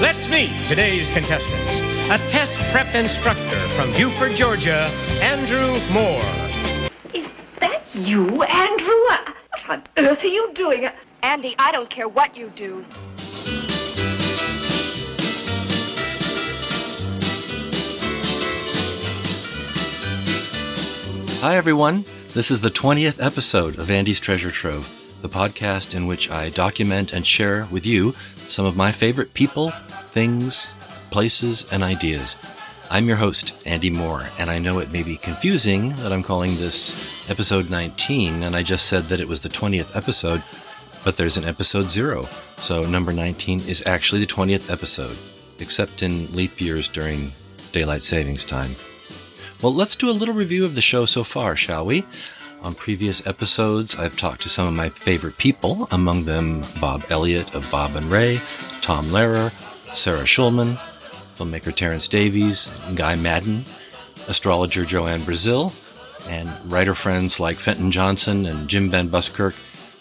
Let's meet today's contestants. A test prep instructor from Buford, Georgia, Andrew Moore. Is that you, Andrew? What on earth are you doing? Andy, I don't care what you do. Hi, everyone. This is the 20th episode of Andy's Treasure Trove, the podcast in which I document and share with you some of my favorite people, things, places, and ideas. I'm your host, Andy Moore, and I know it may be confusing that I'm calling this episode 19, and I just said that it was the 20th episode, but there's an episode zero. So number 19 is actually the 20th episode, except in leap years during daylight savings time. Well, let's do a little review of the show so far, shall we? On previous episodes, I've talked to some of my favorite people, among them Bob Elliott of Bob and Ray, Tom Lehrer, Sarah Schulman, filmmaker Terrence Davies, Guy Maddin, astrologer Joanne Brazil, and writer friends like Fenton Johnson and Jim Van Buskirk,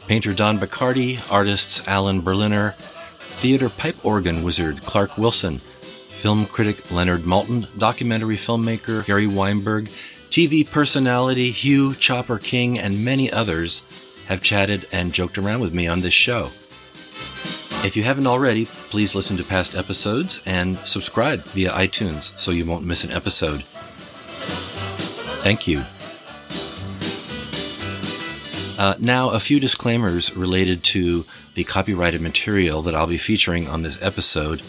painter Don Bachardy, artists Alan Berliner, theater pipe organ wizard Clark Wilson, film critic Leonard Maltin, documentary filmmaker Gary Weinberg, TV personality Hugh Chopper King, and many others have chatted and joked around with me on this show. If you haven't already, please listen to past episodes and subscribe via iTunes so you won't miss an episode. Thank you. Uh, now, a few disclaimers related to the copyrighted material that I'll be featuring on this episode,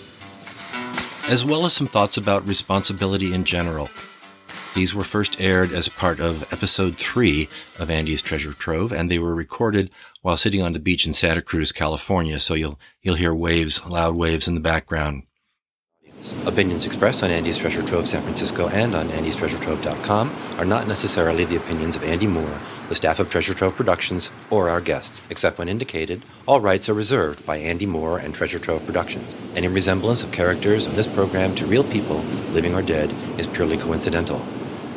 as well as some thoughts about responsibility in general. These were first aired as part of episode three of Andy's Treasure Trove, and they were recorded while sitting on the beach in Santa Cruz, California. So you'll you'll hear waves, loud waves in the background. Opinions expressed on Andy's Treasure Trove San Francisco and on andystreasuretrove.com are not necessarily the opinions of Andy Moore, the staff of Treasure Trove Productions, or our guests, except when indicated. All rights are reserved by Andy Moore and Treasure Trove Productions. Any resemblance of characters on this program to real people, living or dead, is purely coincidental.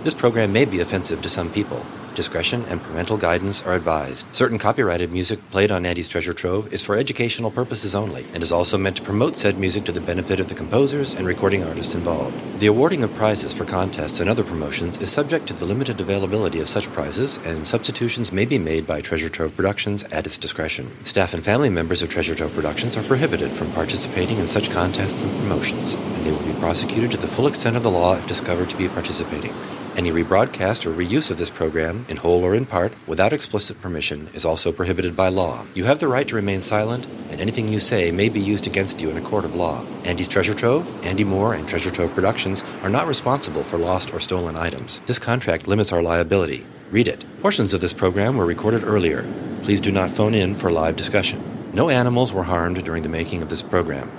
This program may be offensive to some people. Discretion and parental guidance are advised. Certain copyrighted music played on Andy's Treasure Trove is for educational purposes only and is also meant to promote said music to the benefit of the composers and recording artists involved. The awarding of prizes for contests and other promotions is subject to the limited availability of such prizes, and substitutions may be made by Treasure Trove Productions at its discretion. Staff and family members of Treasure Trove Productions are prohibited from participating in such contests and promotions, and they will be prosecuted to the full extent of the law if discovered to be participating. Any rebroadcast or reuse of this program, in whole or in part, without explicit permission, is also prohibited by law. You have the right to remain silent, and anything you say may be used against you in a court of law. Andy's Treasure Trove, Andy Moore, and Treasure Trove Productions are not responsible for lost or stolen items. This contract limits our liability. Read it. Portions of this program were recorded earlier. Please do not phone in for live discussion. No animals were harmed during the making of this program.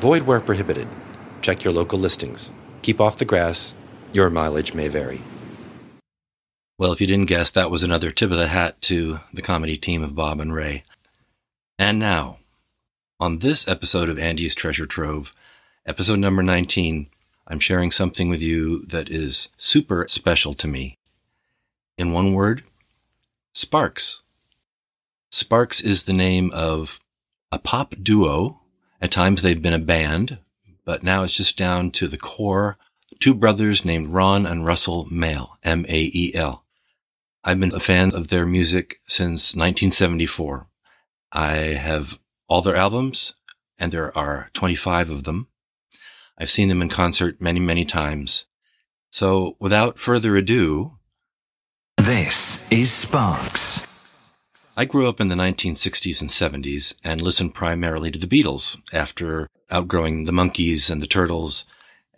Void where prohibited. Check your local listings. Keep off the grass your mileage may vary. Well, if you didn't guess, that was another tip of the hat to the comedy team of Bob and Ray. And now, on this episode of Andy's Treasure Trove, episode number 19, I'm sharing something with you that is super special to me. In one word, Sparks. Sparks is the name of a pop duo. At times they've been a band, but now it's just down to the core two brothers named Ron and Russell Mael, M-A-E-L. I've been a fan of their music since 1974. I have all their albums, and there are 25 of them. I've seen them in concert many, many times. So without further ado, this is Sparks. I grew up in the 1960s and 70s and listened primarily to the Beatles after outgrowing the Monkees and the Turtles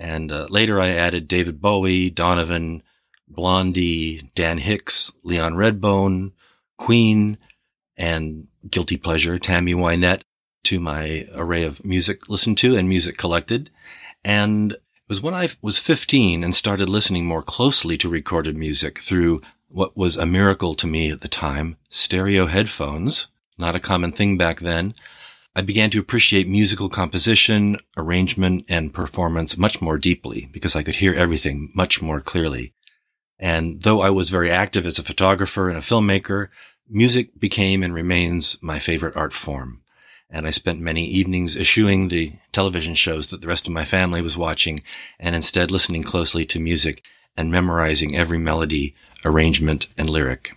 and uh, later I added David Bowie, Donovan, Blondie, Dan Hicks, Leon Redbone, Queen, and Guilty Pleasure, Tammy Wynette to my array of music listened to and music collected. And it was when I was 15 and started listening more closely to recorded music through what was a miracle to me at the time, stereo headphones, not a common thing back then. I began to appreciate musical composition, arrangement, and performance much more deeply because I could hear everything much more clearly. And though I was very active as a photographer and a filmmaker, music became and remains my favorite art form. and I spent many evenings eschewing the television shows that the rest of my family was watching and instead listening closely to music and memorizing every melody, arrangement, and lyric.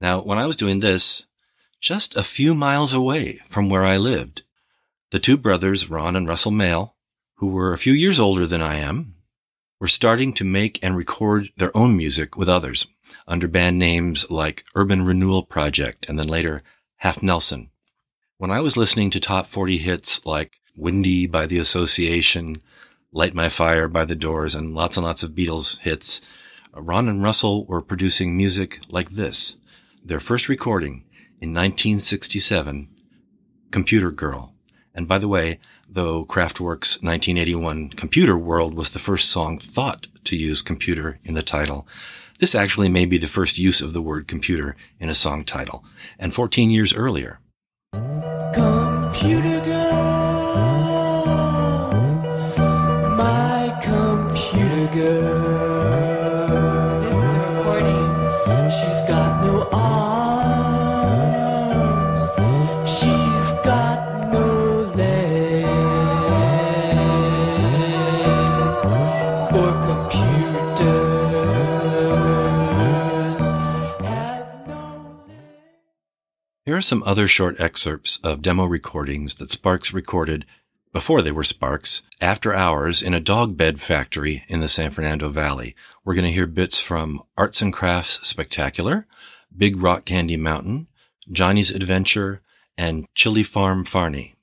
Now, when I was doing this, just a few miles away from where I lived, the two brothers, Ron and Russell Mael, who were a few years older than I am, were starting to make and record their own music with others under band names like Urban Renewal Project and then later Half Nelson. When I was listening to top 40 hits like Windy by the Association, Light My Fire by the Doors, and lots and lots of Beatles hits, Ron and Russell were producing music like this. Their first recording in 1967, Computer Girl. And by the way, though Kraftwerk's 1981 Computer World was the first song thought to use computer in the title, this actually may be the first use of the word computer in a song title. And 14 years earlier. Computer girl, are some other short excerpts of demo recordings that Sparks recorded before they were Sparks, after hours in a dog bed factory in the San Fernando Valley. We're going to hear bits from Arts and Crafts Spectacular, Big Rock Candy Mountain, Johnny's Adventure, and Chili Farm Farney.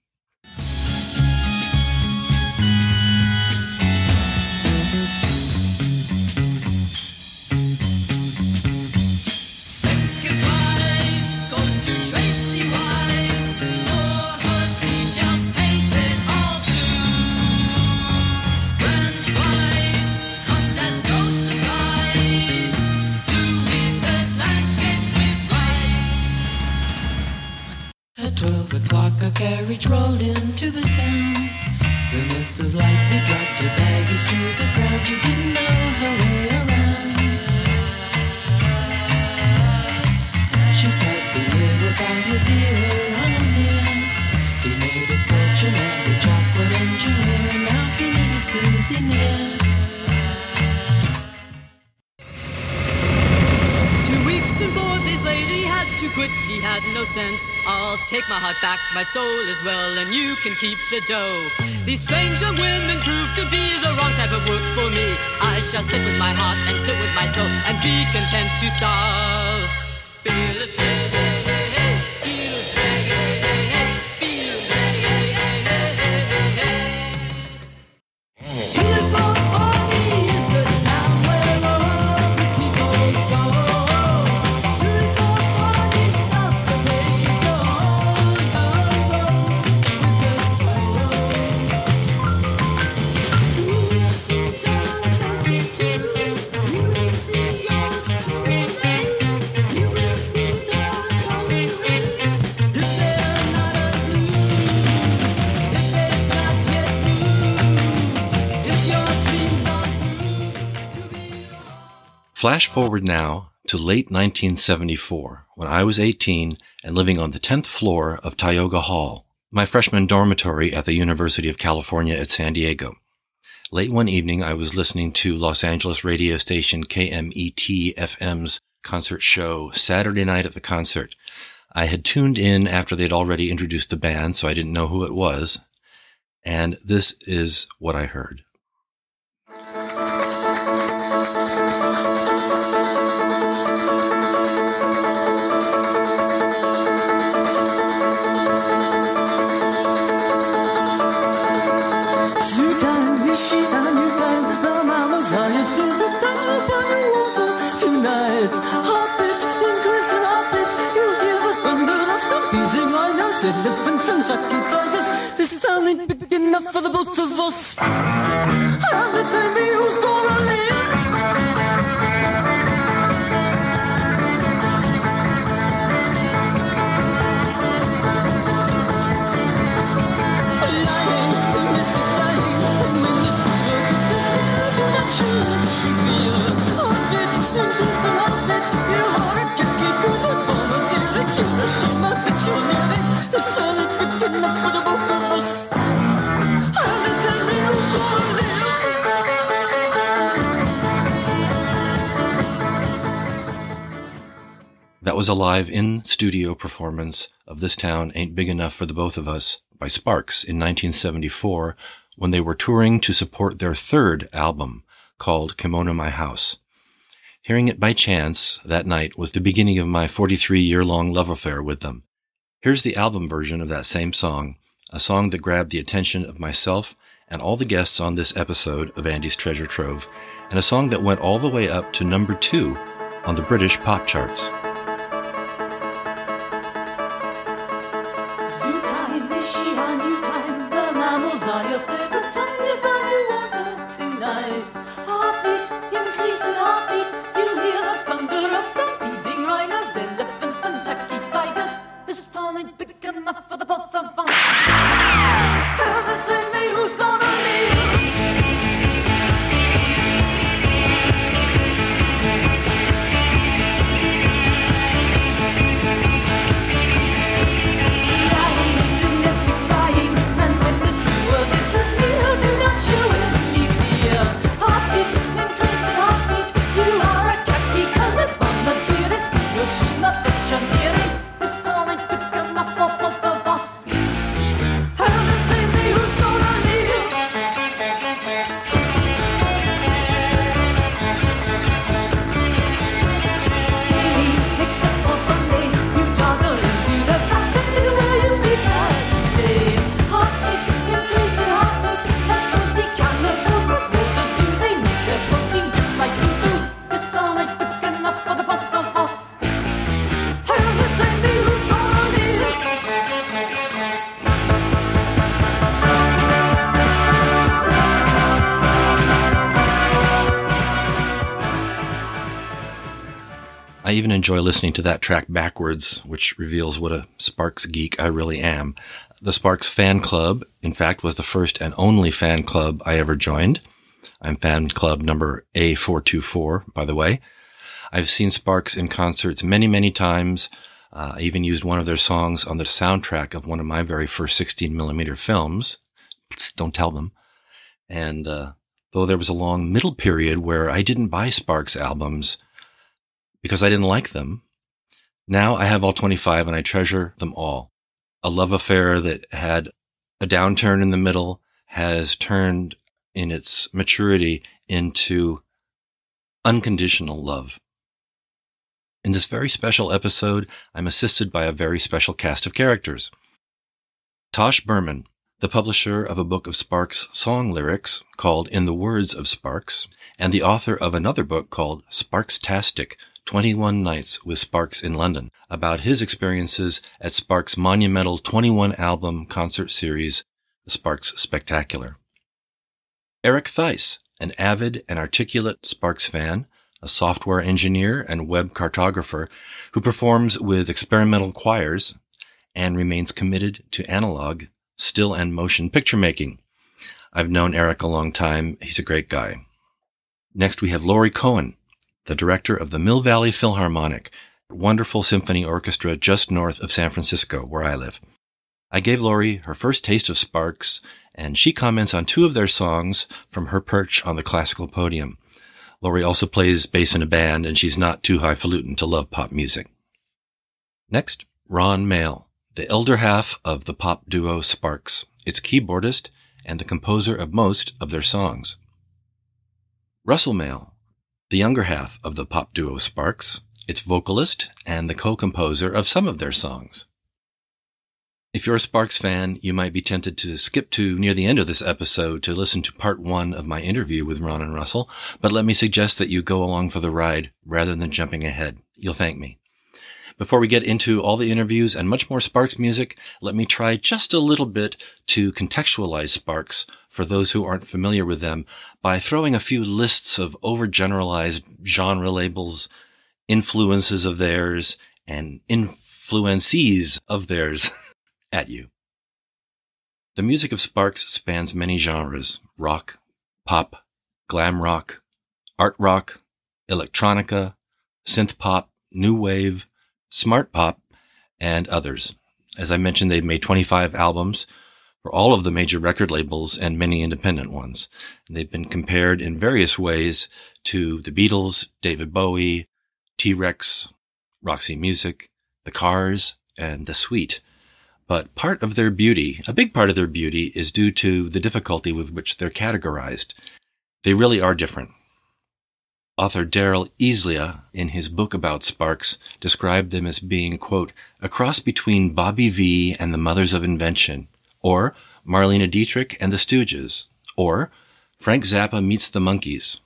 My heart back, my soul as well, and you can keep the dough. These strange young women prove to be the wrong type of work for me. I shall sit with my heart and sit with my soul and be content to starve. Flash forward now to late 1974, when I was 18 and living on the 10th floor of Tioga Hall, my freshman dormitory at the University of California at San Diego. Late one evening, I was listening to Los Angeles radio station KMET FM's concert show, Saturday Night at the Concert. I had tuned in after they'd already introduced the band, so I didn't know who it was. And this is what I heard. Elephants and jockey tigers. This town ain't big enough for the both of us. And the time me who's gonna live. Lying, the mystic lying, and when was a live in studio performance of This Town Ain't Big Enough for the Both of Us by Sparks in 1974 when they were touring to support their third album called Kimono My House. Hearing it by chance that night was the beginning of my 43 year long love affair with them. Here's the album version of that same song, a song that grabbed the attention of myself and all the guests on this episode of Andy's Treasure Trove, and a song that went all the way up to number two on the British pop charts. I even enjoy listening to that track backwards, which reveals what a Sparks geek I really am. The Sparks fan club, in fact, was the first and only fan club I ever joined. I'm fan club number A424, by the way. I've seen Sparks in concerts many, many times. Uh, I even used one of their songs on the soundtrack of one of my very first 16 millimeter films. Don't tell them. And, uh, though there was a long middle period where I didn't buy Sparks albums, because I didn't like them. Now I have all 25 and I treasure them all. A love affair that had a downturn in the middle has turned in its maturity into unconditional love. In this very special episode, I'm assisted by a very special cast of characters. Tosh Berman, the publisher of a book of Sparks song lyrics called In the Words of Sparks, and the author of another book called Sparks-tastic, 21 Nights with Sparks in London, about his experiences at Sparks' monumental 21 album concert series, The Sparks Spectacular. Eric Theise, an avid and articulate Sparks fan, a software engineer and web cartographer who performs with experimental choirs and remains committed to analog, still and motion picture making. I've known Eric a long time. He's a great guy. Next, we have Laurie Cohen, the director of the Mill Valley Philharmonic, wonderful symphony orchestra just north of San Francisco, where I live. I gave Laurie her first taste of Sparks, and she comments on two of their songs from her perch on the classical podium. Laurie also plays bass in a band, and she's not too highfalutin to love pop music. Next, Ron Mael, the elder half of the pop duo Sparks, its keyboardist and the composer of most of their songs. Russell Mael, the younger half of the pop duo Sparks, its vocalist and the co-composer of some of their songs. If you're a Sparks fan, you might be tempted to skip to near the end of this episode to listen to part one of my interview with Ron and Russell, but let me suggest that you go along for the ride rather than jumping ahead. You'll thank me. Before we get into all the interviews and much more Sparks music, let me try just a little bit to contextualize Sparks for those who aren't familiar with them by throwing a few lists of overgeneralized genre labels, influences of theirs, and influencees of theirs at you. The music of Sparks spans many genres rock, pop, glam rock, art rock, electronica, synth pop, new wave, smart pop, and others. As I mentioned, they've made 25 albums for all of the major record labels and many independent ones. And they've been compared in various ways to the Beatles, David Bowie, T-Rex, Roxy Music, The Cars, and The Sweet. But part of their beauty, a big part of their beauty, is due to the difficulty with which they're categorized. They really are different. Author Daryl Easlea, in his book about Sparks, described them as being, quote, a cross between Bobby Vee and the Mothers of Invention, or Marlene Dietrich and the Stooges, or Frank Zappa meets the Monkees.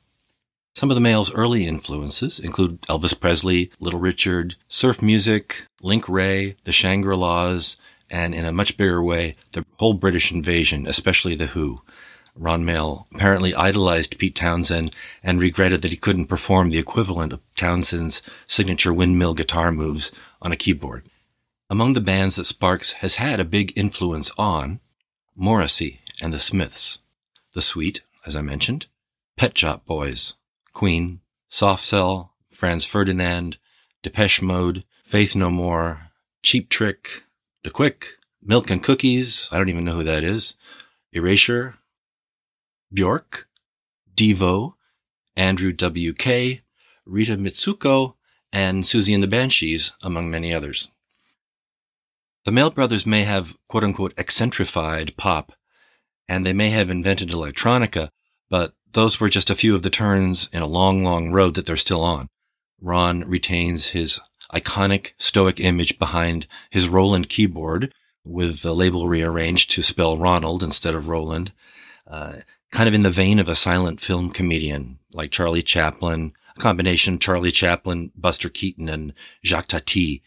Some of the Maels' early influences include Elvis Presley, Little Richard, surf music, Link Wray, the Shangri-Las, and in a much bigger way, the whole British invasion, especially The Who. Ron Mael apparently idolized Pete Townshend and regretted that he couldn't perform the equivalent of Townshend's signature windmill guitar moves on a keyboard. Among the bands that Sparks has had a big influence on, Morrissey and the Smiths, The Sweet, as I mentioned, Pet Shop Boys, Queen, Soft Cell, Franz Ferdinand, Depeche Mode, Faith No More, Cheap Trick, The Quick, Milk and Cookies, I don't even know who that is, Erasure, Bjork, Devo, Andrew W.K., Rita Mitsuko, and Siouxsie and the Banshees, among many others. The Mael brothers may have quote unquote eccentrified pop, and they may have invented electronica, but those were just a few of the turns in a long, long road that they're still on. Ron retains his iconic stoic image behind his Roland keyboard with the label rearranged to spell Ronald instead of Roland. Uh, kind of in the vein of a silent film comedian like Charlie Chaplin, a combination Charlie Chaplin, Buster Keaton, and Jacques Tati.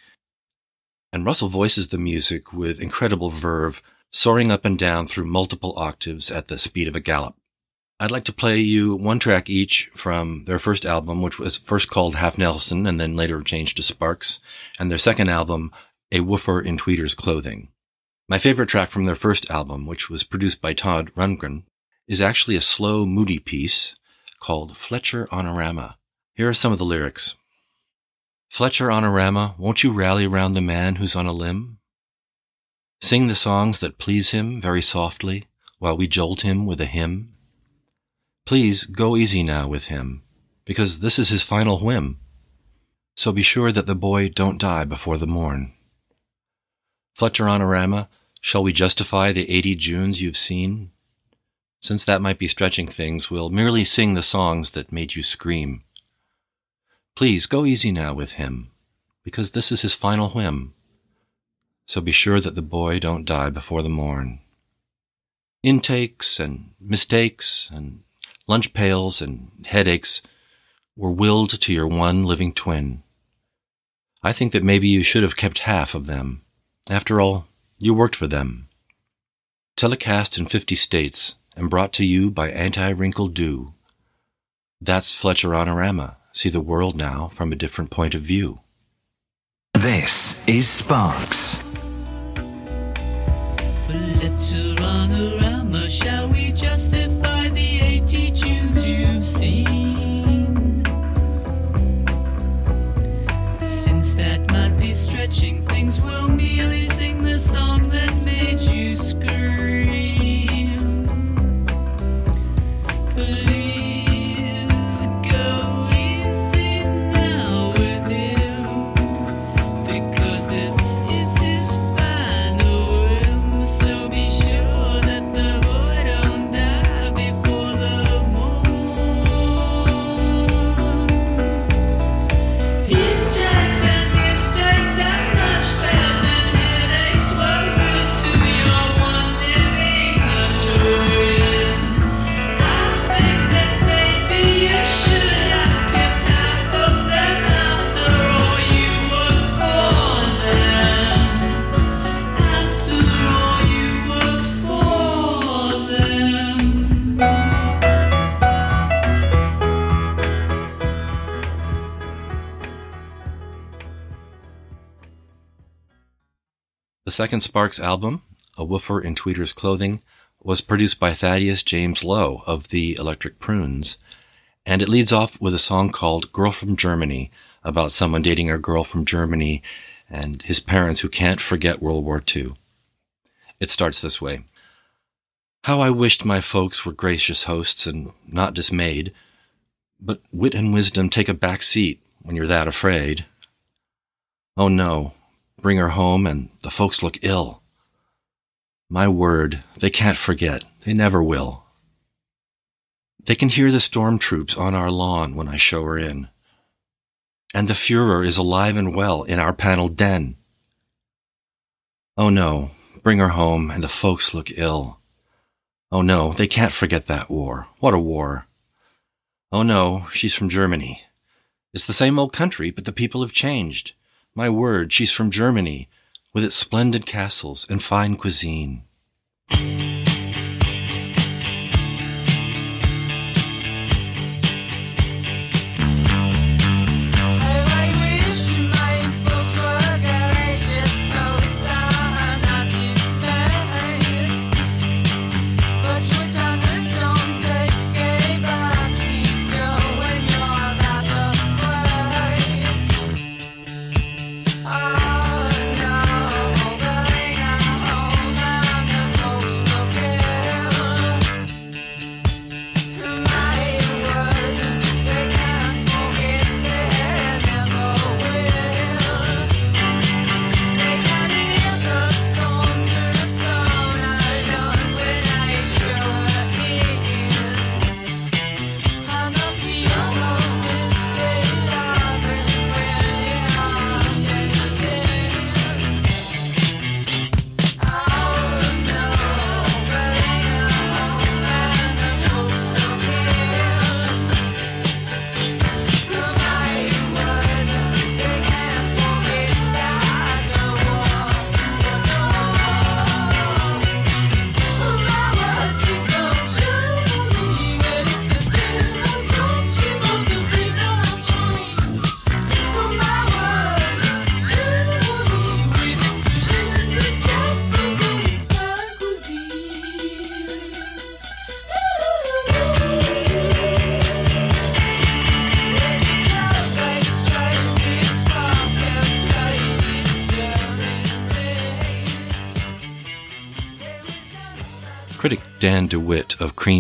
And Russell voices the music with incredible verve, soaring up and down through multiple octaves at the speed of a gallop. I'd like to play you one track each from their first album, which was first called Half Nelson and then later changed to Sparks, and their second album, A Woofer in Tweeter's Clothing. My favorite track from their first album, which was produced by Todd Rundgren, is actually a slow, moody piece called Fletcher Honorama. Here are some of the lyrics. Fletcher Honorama, won't you rally round the man who's on a limb? Sing the songs that please him very softly while we jolt him with a hymn. Please go easy now with him, because this is his final whim. So be sure that the boy don't die before the morn. Fletcher Honorama, shall we justify the eighty Junes you've seen? Since that might be stretching things, we'll merely sing the songs that made you scream. Please go easy now with him, because this is his final whim. So be sure that the boy don't die before the morn. Intakes and mistakes and lunch pails and headaches were willed to your one living twin. I think that maybe you should have kept half of them. After all, you worked for them. Telecast in 50 states and brought to you by Anti-Wrinkle Dew. That's Fletcher Honorama. See the world now from a different point of view. This is Sparks. Letterama, second Sparks album, A Woofer in Tweeter's Clothing, was produced by Thaddeus James Lowe of the Electric Prunes, and it leads off with a song called Girl from Germany about someone dating a girl from Germany and his parents who can't forget World War II. It starts this way. How I wished my folks were gracious hosts and not dismayed, but wit and wisdom take a back seat when you're that afraid. Oh no, bring her home and the folks look ill. My word, they can't forget. They never will. They can hear the storm troops on our lawn when I show her in. And the Fuhrer is alive and well in our paneled den. Oh no, bring her home and the folks look ill. Oh no, they can't forget that war. What a war. Oh no, she's from Germany. It's the same old country, but the people have changed. My word, she's from Germany, with its splendid castles and fine cuisine.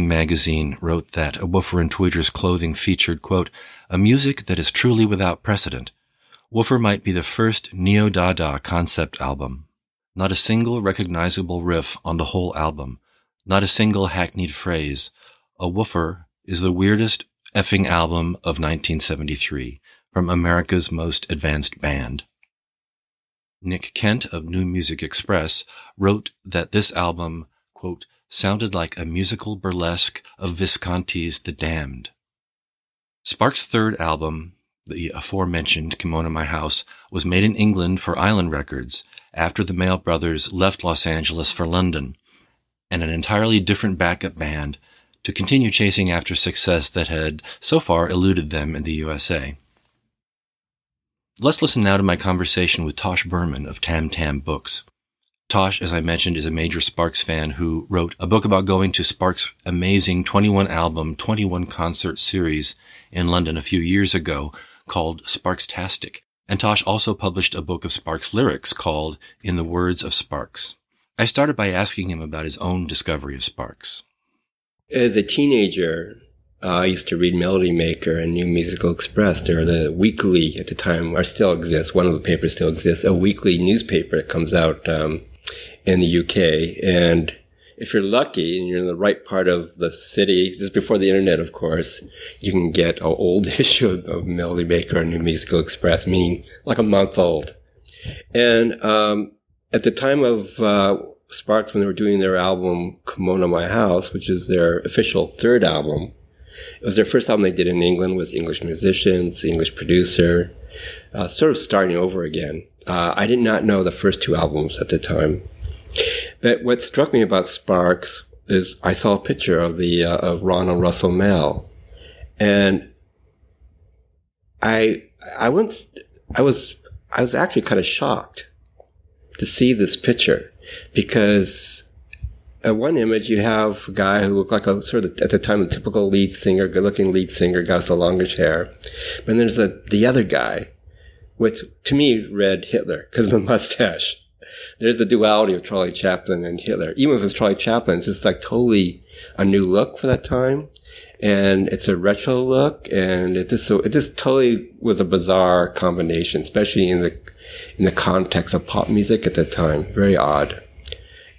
Cream magazine wrote that a Woofer and Tweeter's clothing featured, quote, a music that is truly without precedent. Woofer might be the first neo-dada concept album. Not a single recognizable riff on the whole album. Not a single hackneyed phrase. A Woofer is the weirdest effing album of 1973 from America's most advanced band. Nick Kent of New Music Express wrote that this album, quote, sounded like a musical burlesque of Visconti's The Damned. Sparks' third album, the aforementioned Kimono My House, was made in England for Island Records after the Mael brothers left Los Angeles for London, and an entirely different backup band to continue chasing after success that had so far eluded them in the USA. Let's listen now to my conversation with Tosh Berman of Tam Tam Books. Tosh, as I mentioned, is a major Sparks fan who wrote a book about going to Sparks' amazing 21 album, 21 concert series in London a few years ago called Sparks-tastic. And Tosh also published a book of Sparks lyrics called In the Words of Sparks. I started by asking him about his own discovery of Sparks. As a teenager, uh, I used to read Melody Maker and New Musical Express. They're the weekly at the time, or still exists. One of the papers still exists. A weekly newspaper that comes out um, in the UK. And if you're lucky and you're in the right part of the city, just before the internet, of course, you can get an old issue of Melody Maker and New Musical Express, meaning like a month old. And um, at the time of uh, Sparks, when they were doing their album Kimono My House, which is their official third album, it was their first album they did in England with English musicians, English producer, uh, sort of starting over again. Uh, I did not know the first two albums at the time. But what struck me about Sparks is I saw a picture of the uh, of Ron and Russell Mael, and I I once I was I was actually kind of shocked to see this picture because at one image you have a guy who looked like a sort of at the time a typical lead singer, good looking lead singer, with the longish hair, but then there's a the other guy, which to me read Hitler because of the mustache. there's the duality of Charlie Chaplin and Hitler. Even if it's Charlie Chaplin, it's just like totally a new look for that time. And it's a retro look and it just so, it just totally was a bizarre combination, especially in the, in the context of pop music at the time. Very odd.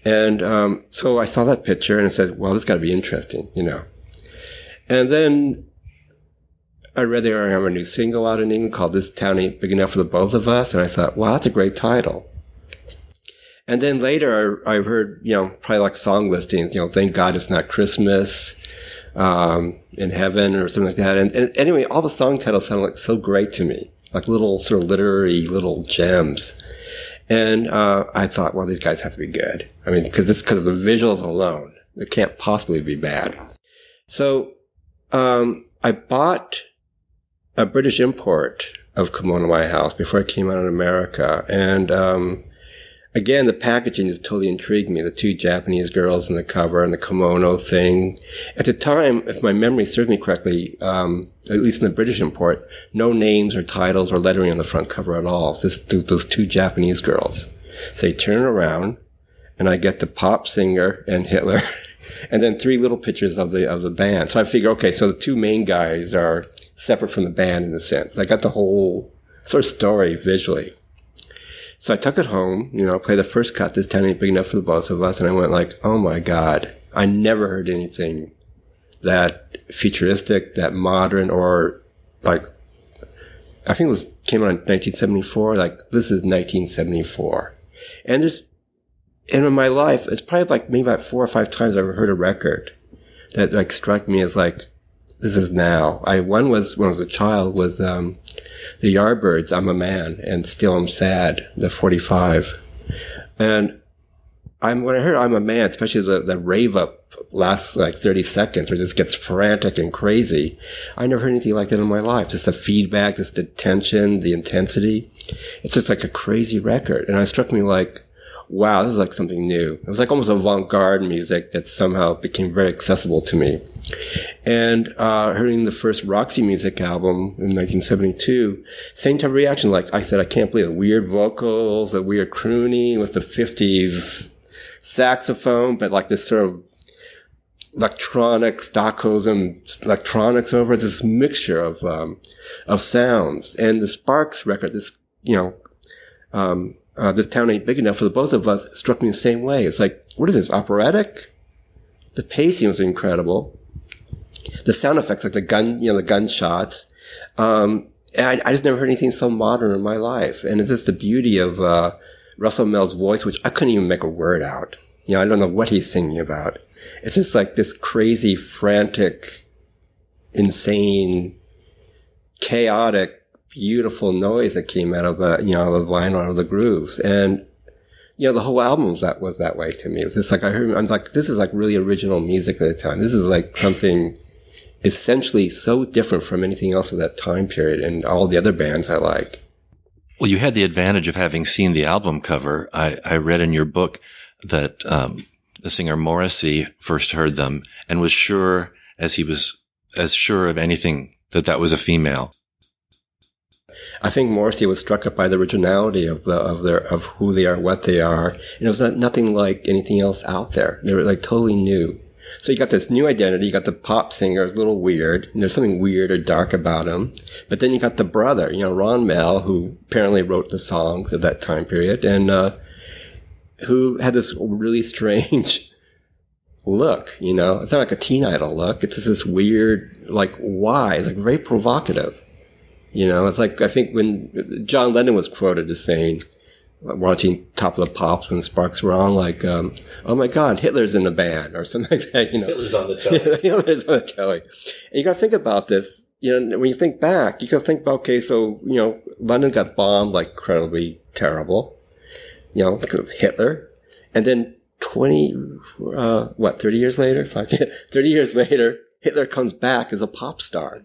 And, um, so I saw that picture and I said, well, this gotta be interesting, you know. And then I read I have a new single out in England called This Town Ain't Big Enough for the Both of Us. And I thought, wow, that's a great title. And then later I, I heard, you know, probably like song listings, you know, Thank God It's Not Christmas, um, in heaven or something like that. And, and anyway, all the song titles sounded like so great to me, like little sort of literary little gems. And, uh, I thought, well, these guys have to be good. I mean, cause this, cause of the visuals alone, it can't possibly be bad. So, um, I bought a British import of Kimono My House before it came out in America. And, um, again, the packaging just totally intrigued me. The two Japanese girls in the cover and the kimono thing. At the time, if my memory serves me correctly, um, at least in the British import, no names or titles or lettering on the front cover at all. Just those two Japanese girls. So turn around and I get the pop singer and Hitler. and then three little pictures of the of the band. So I figure, okay, so the two main guys are separate from the band in a sense. I got the whole sort of story visually. So I took it home, you know, I played the first cut. This town ain't big enough for the both of us, and I went like, oh my god, I never heard anything that futuristic, that modern, or like I think it was came out in 1974. Like this is 1974, and there's and in my life, it's probably like maybe about four or five times I've heard a record that like struck me as like, this is now. I, one was when I was a child was, um, the Yardbirds, I'm a Man, and Still I'm Sad, the 45. And I'm, when I heard I'm a Man, especially the, the rave up lasts like 30 seconds or just gets frantic and crazy. I never heard anything like that in my life. Just the feedback, just the tension, the intensity. It's just like a crazy record. And it struck me like, wow, this is like something new. It was like almost avant-garde music that somehow became very accessible to me. And uh, hearing the first Roxy Music album in 1972, same type of reaction. Like I said, I can't believe the Weird vocals, the weird crooning with the 50s saxophone, but like this sort of electronic Stockhausen electronics over it. This mixture of um, of sounds. And the Sparks record, this you know. Um, uh, this town ain't big enough for the both of us struck me the same way. It's like, what is this, operatic? The pacing was incredible. The sound effects, like the gun, you know, the gunshots. Um, I, I, just never heard anything so modern in my life. And it's just the beauty of, uh, Russell Mael's voice, which I couldn't even make a word out. You know, I don't know what he's singing about. It's just like this crazy, frantic, insane, chaotic beautiful noise that came out of the, you know, the vinyl out of the grooves. And, you know, the whole album was that, was that way to me. It was just like, I heard, I'm like, this is like really original music at the time. This is like something essentially so different from anything else of that time period and all the other bands I like. Well, you had the advantage of having seen the album cover. I, I read in your book that, um, the singer Morrissey first heard them and was sure as he was as sure of anything that that was a female. I think Morrissey was struck up by the originality of the, of their, of who they are, what they are. And it was not, nothing like anything else out there. They were like totally new. So you got this new identity. You got the pop singer, a little weird. And there's something weird or dark about him. But then you got the brother, you know, Ron Mael, who apparently wrote the songs of that time period and, uh, who had this really strange look, you know, it's not like a teen idol look. It's just this weird, like, why? It's like very provocative. You know, it's like, I think when John Lennon was quoted as saying, watching Top of the Pops when Sparks were on, like, um, oh my God, Hitler's in the band or something like that, you know. Hitler's on the telly. Hitler's on the telly. And you gotta think about this, you know, when you think back, you gotta think about, okay, so, you know, London got bombed like incredibly terrible, you know, because of Hitler. And then 20, uh, what, 30 years later? 30 years later, Hitler comes back as a pop star.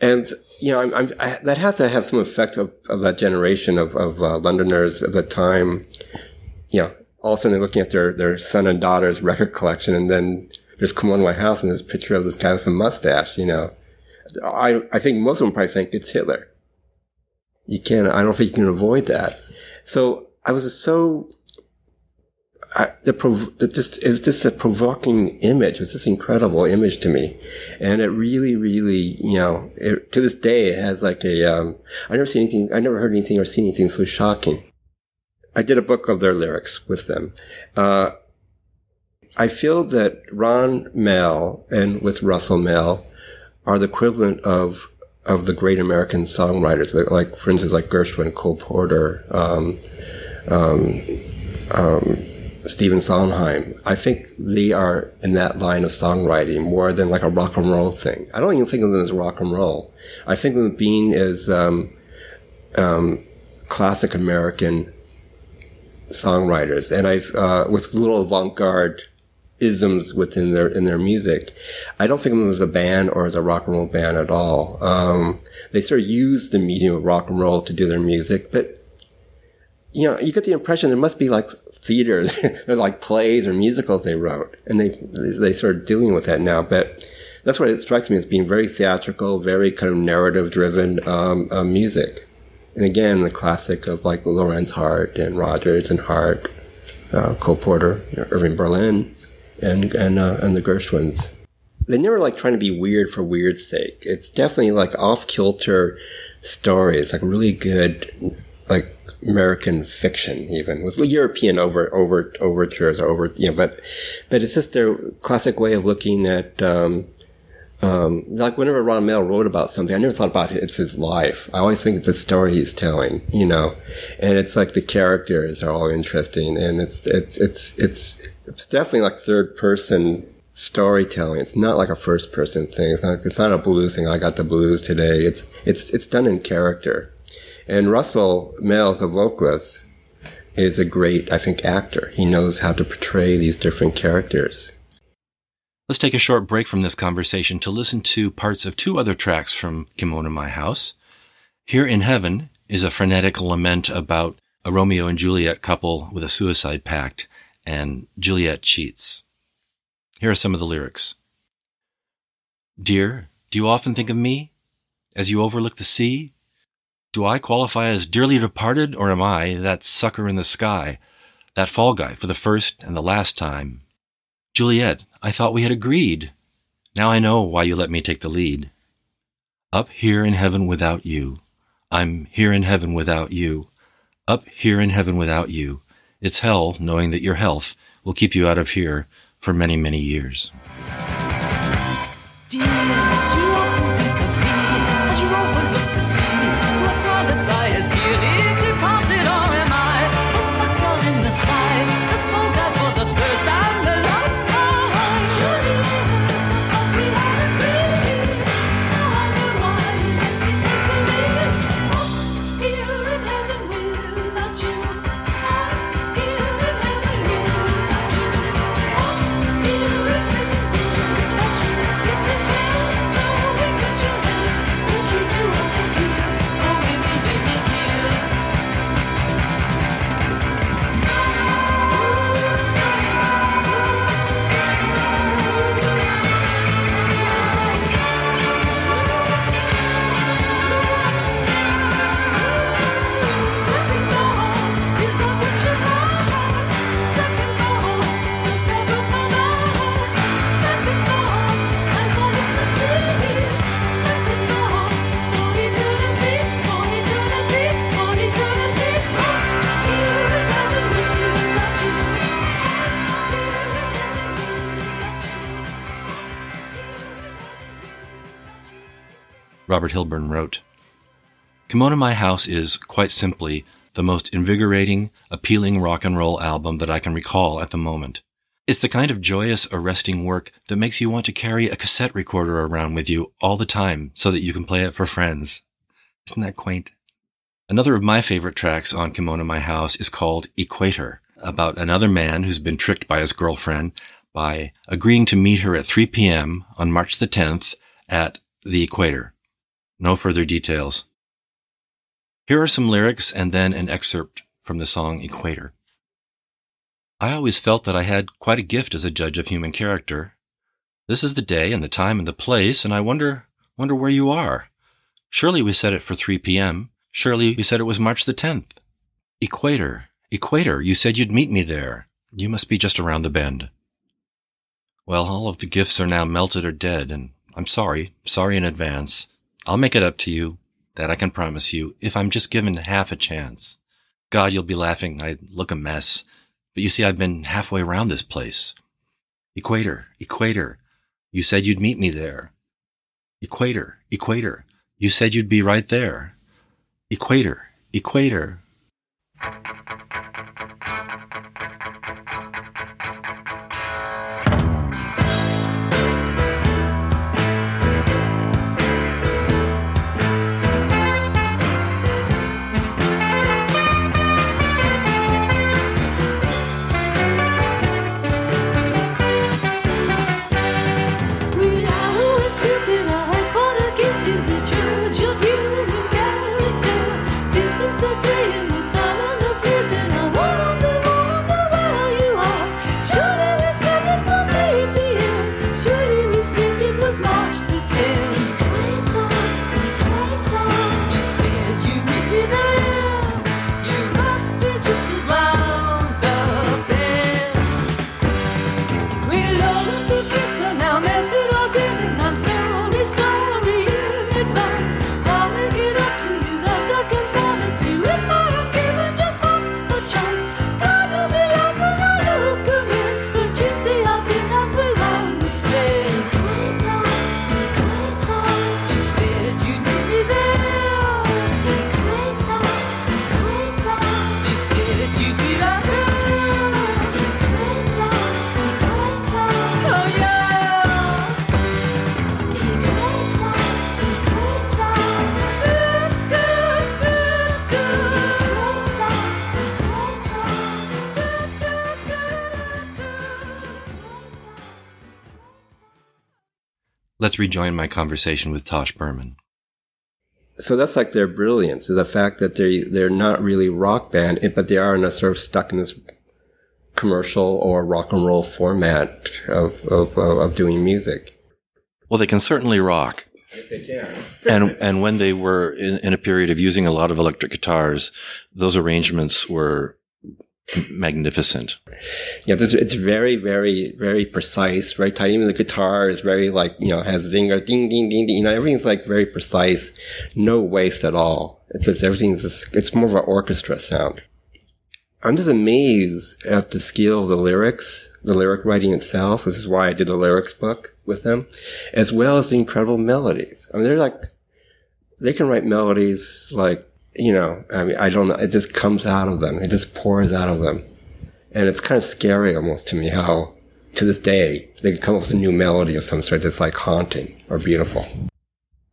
And you know, I'm, I'm, I, that has to have some effect of, of that generation of, of uh, Londoners at the time. You know, all of a sudden they're looking at their, their son and daughter's record collection, and then there's Kimono My House and there's a picture of this guy with a mustache. You know, I I think most of them probably think it's Hitler. You can't. I don't think you can avoid that. So I was so The prov- the, just, it was just a provoking image. It was just incredible image to me. And it really, really, you know, it, to this day, it has like a, um, I never seen anything, I never heard anything or seen anything so shocking. I did a book of their lyrics with them. Uh, I feel that Ron Mael and with Russell Mael are the equivalent of of the great American songwriters, like for instance, like Gershwin, Cole Porter, um, um, um, Stephen Sondheim. I think they are in that line of songwriting more than like a rock and roll thing. I don't even think of them as rock and roll. I think of them being as um, um, classic American songwriters, and I've uh, with little avant-garde isms within their in their music. I don't think of them as a band or as a rock and roll band at all. Um, they sort of use the medium of rock and roll to do their music, but you know, you get the impression there must be like theaters, or like plays or musicals they wrote, and they they start dealing with that now. But that's what it strikes me as being very theatrical, very kind of narrative driven um, uh, music. And again, the classic of like Lorenz Hart and Rodgers and Hart, uh, Cole Porter, you know, Irving Berlin, and and uh, and the Gershwins. They never like trying to be weird for weird's sake. It's definitely like off kilter stories, like really good, like American fiction, even with European over over overtures over you know, but but it's just their classic way of looking at. Um, um, like whenever Ron Mael wrote about something, I never thought about it. It's his life. I always think it's a story he's telling, you know, and it's like the characters are all interesting, and it's it's it's it's it's definitely like third person storytelling. It's not like a first person thing. It's not it's not a blues thing. I got the blues today. It's it's it's done in character, and Russell Mael, a vocalist, is a great I think actor. He knows how to portray these different characters. Let's take a short break from this conversation to listen to parts of two other tracks from Kimono My House. Here in Heaven is a frenetic lament about a Romeo and Juliet couple with a suicide pact, and Juliet cheats. Here are some of the lyrics. Dear, do you often think of me as you overlook the sea? Do I qualify as dearly departed, or am I that sucker in the sky, that fall guy for the first and the last time? Juliet, I thought we had agreed. Now I know why you let me take the lead. Up here in heaven without you. I'm here in heaven without you. Up here in heaven without you. It's hell knowing that your health will keep you out of here for many, many years. Dear, do Robert Hilburn wrote, Kimono My House is, quite simply, the most invigorating, appealing rock and roll album that I can recall at the moment. It's the kind of joyous, arresting work that makes you want to carry a cassette recorder around with you all the time so that you can play it for friends. Isn't that quaint? Another of my favorite tracks on Kimono My House is called Equator, about another man who's been tricked by his girlfriend by agreeing to meet her at 3 p.m. on March the 10th at the equator. No further details. Here are some lyrics and then an excerpt from the song Equator. I always felt that I had quite a gift as a judge of human character. This is the day and the time and the place, and I wonder, wonder where you are. Surely we said it for 3 p.m. Surely we said it was March the 10th. Equator, equator, you said you'd meet me there. You must be just around the bend. Well, all of the gifts are now melted or dead, and I'm sorry, sorry in advance. I'll make it up to you, that I can promise you, if I'm just given half a chance. God, you'll be laughing. I look a mess. But you see, I've been halfway around this place. Equator, equator. You said you'd meet me there. Equator, equator. You said you'd be right there. Equator, equator. Let's rejoin my conversation with Tosh Berman. So that's like their brilliance, the fact that they they're not really rock band, but they are in a sort of stuck in this commercial or rock and roll format of of, of, doing music. Well, they can certainly rock. They can. and and when they were in, in a period of using a lot of electric guitars, those arrangements were magnificent. Yeah, this, it's very, very, very precise, very tight. Even the guitar is very like, you know, has zinger, ding, ding, ding, ding. You know, everything's like very precise. No waste at all. It's just, everything's just, it's more of an orchestra sound. I'm just amazed at the skill of the lyrics, the lyric writing itself. This is why I did the lyrics book with them, as well as the incredible melodies. I mean, they're like, they can write melodies like, you know, I mean, I don't know. It just comes out of them. It just pours out of them. And it's kind of scary almost to me how, to this day, they can come up with a new melody of some sort that's like haunting or beautiful.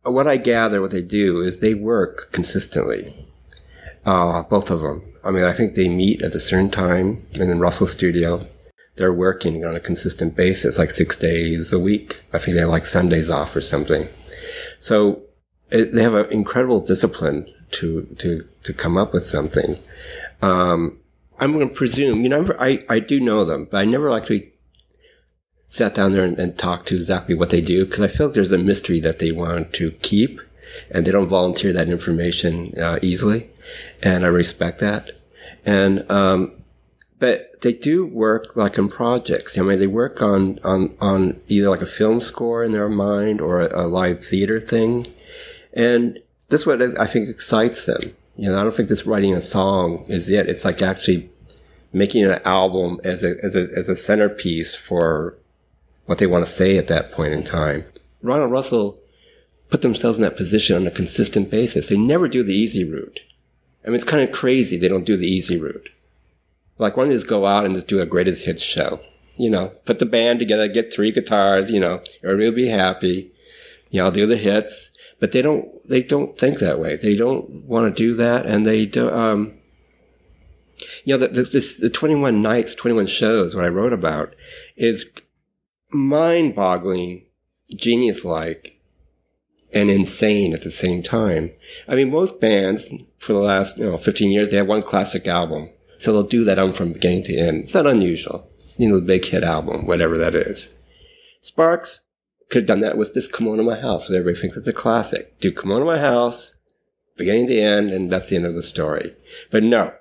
What I gather, what they do is they work consistently. Uh, both of them. I mean, I think they meet at a certain time in the Russell studio. They're working on a consistent basis, like six days a week. I think they have like Sundays off or something. So it, they have an incredible discipline to, to, to come up with something. Um, I'm going to presume, you know, I, I do know them, but I never actually sat down there and, and talked to exactly what they do because I feel like there's a mystery that they want to keep and they don't volunteer that information uh, easily. And I respect that. And, um, but they do work like in projects. I mean, they work on, on, on either like a film score in their mind or a, a live theater thing. And that's what I think excites them. You know, I don't think this writing a song is it. It's like actually making an album as a, as a, as a centerpiece for what they want to say at that point in time. Ron and Russell put themselves in that position on a consistent basis. They never do the easy route. I mean, it's kind of crazy they don't do the easy route. Like, why don't you just go out and just do a greatest hits show? You know, put the band together, get three guitars, you know, everybody will be happy. You know, do the hits. But they don't, they don't think that way. They don't want to do that. And they do, um, you know, the, the, this, the 21 nights, 21 shows, what I wrote about is mind boggling, genius like, and insane at the same time. I mean, most bands for the last, you know, 15 years, they have one classic album. So they'll do that album from beginning to end. It's not unusual. You know, the big hit album, whatever that is. Sparks could have done that with this Kimono My House, what everybody thinks it's a classic. Do Kimono My House, beginning to end, and that's the end of the story. But no,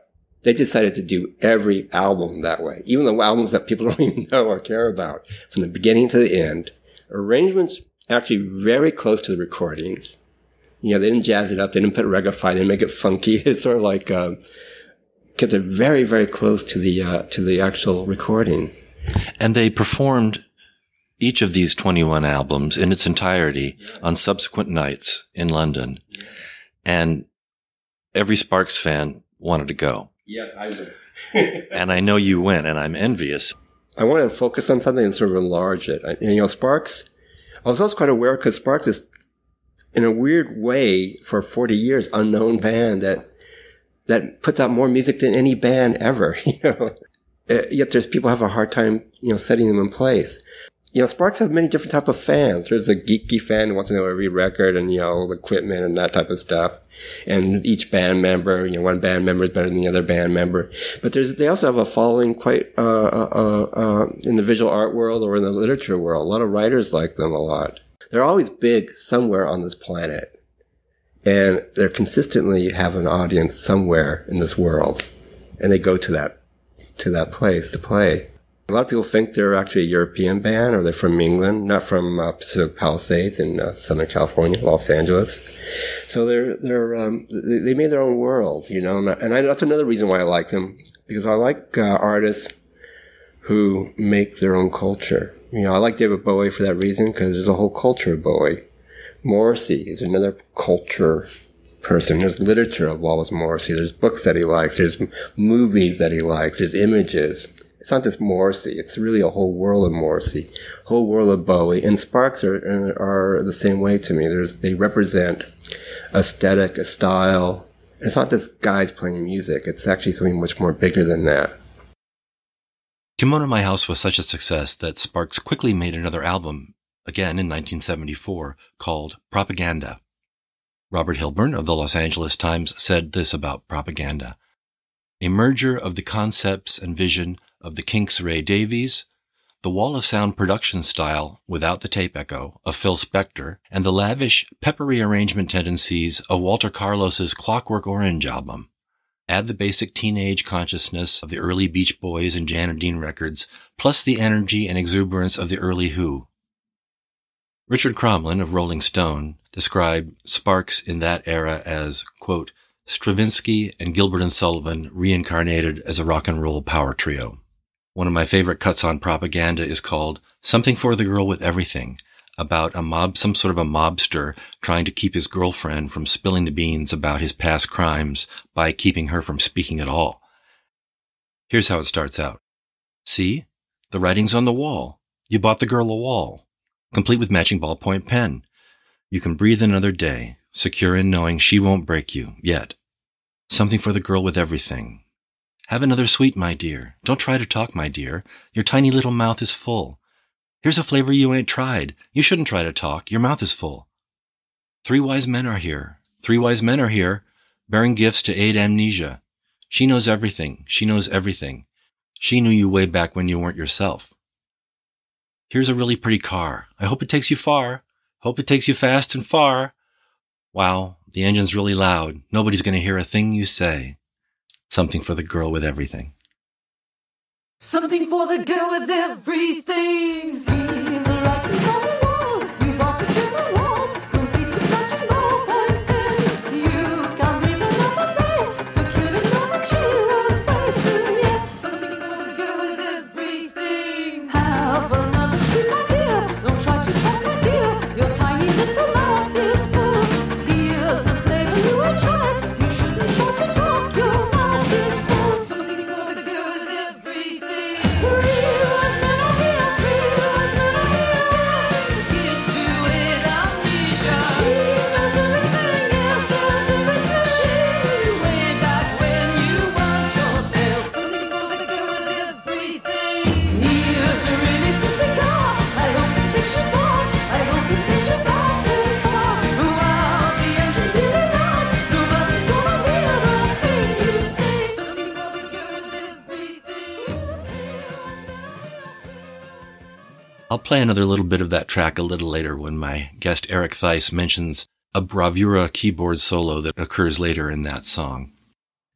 they decided to do every album that way, even the albums that people don't even know or care about, from the beginning to the end. Arrangements actually very close to the recordings. You know, they didn't jazz it up, they didn't put reggae, they didn't make it funky. It's sort of like um, kept it very, very close to the uh, to the actual recording. And they performed each of these 21 albums in its entirety on subsequent nights in London. And every Sparks fan wanted to go. Yes, I would. and I know you went, and I'm envious. I want to focus on something and sort of enlarge it. And, you know, Sparks, I was also quite aware because Sparks is, in a weird way, for 40 years, unknown band that, that puts out more music than any band ever, you know. Uh, yet there's people have a hard time, you know, setting them in place you know, Sparks have many different type of fans. There's a geeky fan who wants to know every record and, you know, the equipment and that type of stuff. And each band member, you know, one band member is better than the other band member. But there's, they also have a following quite, uh, uh, uh, uh, in the visual art world or in the literature world. A lot of writers like them a lot. They're always big somewhere on this planet. And they're consistently have an audience somewhere in this world. And they go to that, to that place to play. A lot of people think they're actually a European band or they're from England, not from uh, Pacific Palisades in uh, Southern California, Los Angeles. So they're, they're, um, they, made their own world, you know, and, I, and I, that's another reason why I like them because I like uh, artists who make their own culture. You know, I like David Bowie for that reason because there's a whole culture of Bowie. Morrissey is another culture person. There's literature of Wallace Morrissey. There's books that he likes. There's movies that he likes. There's images it's not just Morrissey. It's really a whole world of Morrissey, whole world of Bowie. And Sparks are, are the same way to me. There's, they represent aesthetic, a style. It's not just guys playing music. It's actually something much more bigger than that. Kimono My House was such a success that Sparks quickly made another album, again in 1974, called Propaganda. Robert Hilburn of the Los Angeles Times said this about Propaganda. A merger of the concepts and vision of the Kinks' Ray Davies, the Wall of Sound production style without the tape echo of Phil Spector, and the lavish, peppery arrangement tendencies of Walter Carlos's Clockwork Orange album. Add the basic teenage consciousness of the early Beach Boys and Jan and Dean records, plus the energy and exuberance of the early Who. Richard Cromelin of Rolling Stone described Sparks in that era as, quote, Stravinsky and Gilbert and Sullivan reincarnated as a rock and roll power trio. One of my favorite cuts on propaganda is called Something for the Girl with Everything, about a mob, some sort of a mobster trying to keep his girlfriend from spilling the beans about his past crimes by keeping her from speaking at all. Here's how it starts out. See? The writing's on the wall. You bought the girl a wall, complete with matching ballpoint pen. You can breathe another day, secure in knowing she won't break you, yet. Something for the girl with everything. Have another sweet, my dear. Don't try to talk, my dear. Your tiny little mouth is full. Here's a flavor you ain't tried. You shouldn't try to talk. Your mouth is full. Three wise men are here. Three wise men are here, bearing gifts to aid amnesia. She knows everything. She knows everything. She knew you way back when you weren't yourself. Here's a really pretty car. I hope it takes you far. Hope it takes you fast and far. Wow, the engine's really loud. Nobody's going to hear a thing you say. Something for the girl with everything. Something for the girl with everything. Play another little bit of that track a little later when my guest Eric Theise mentions a bravura keyboard solo that occurs later in that song.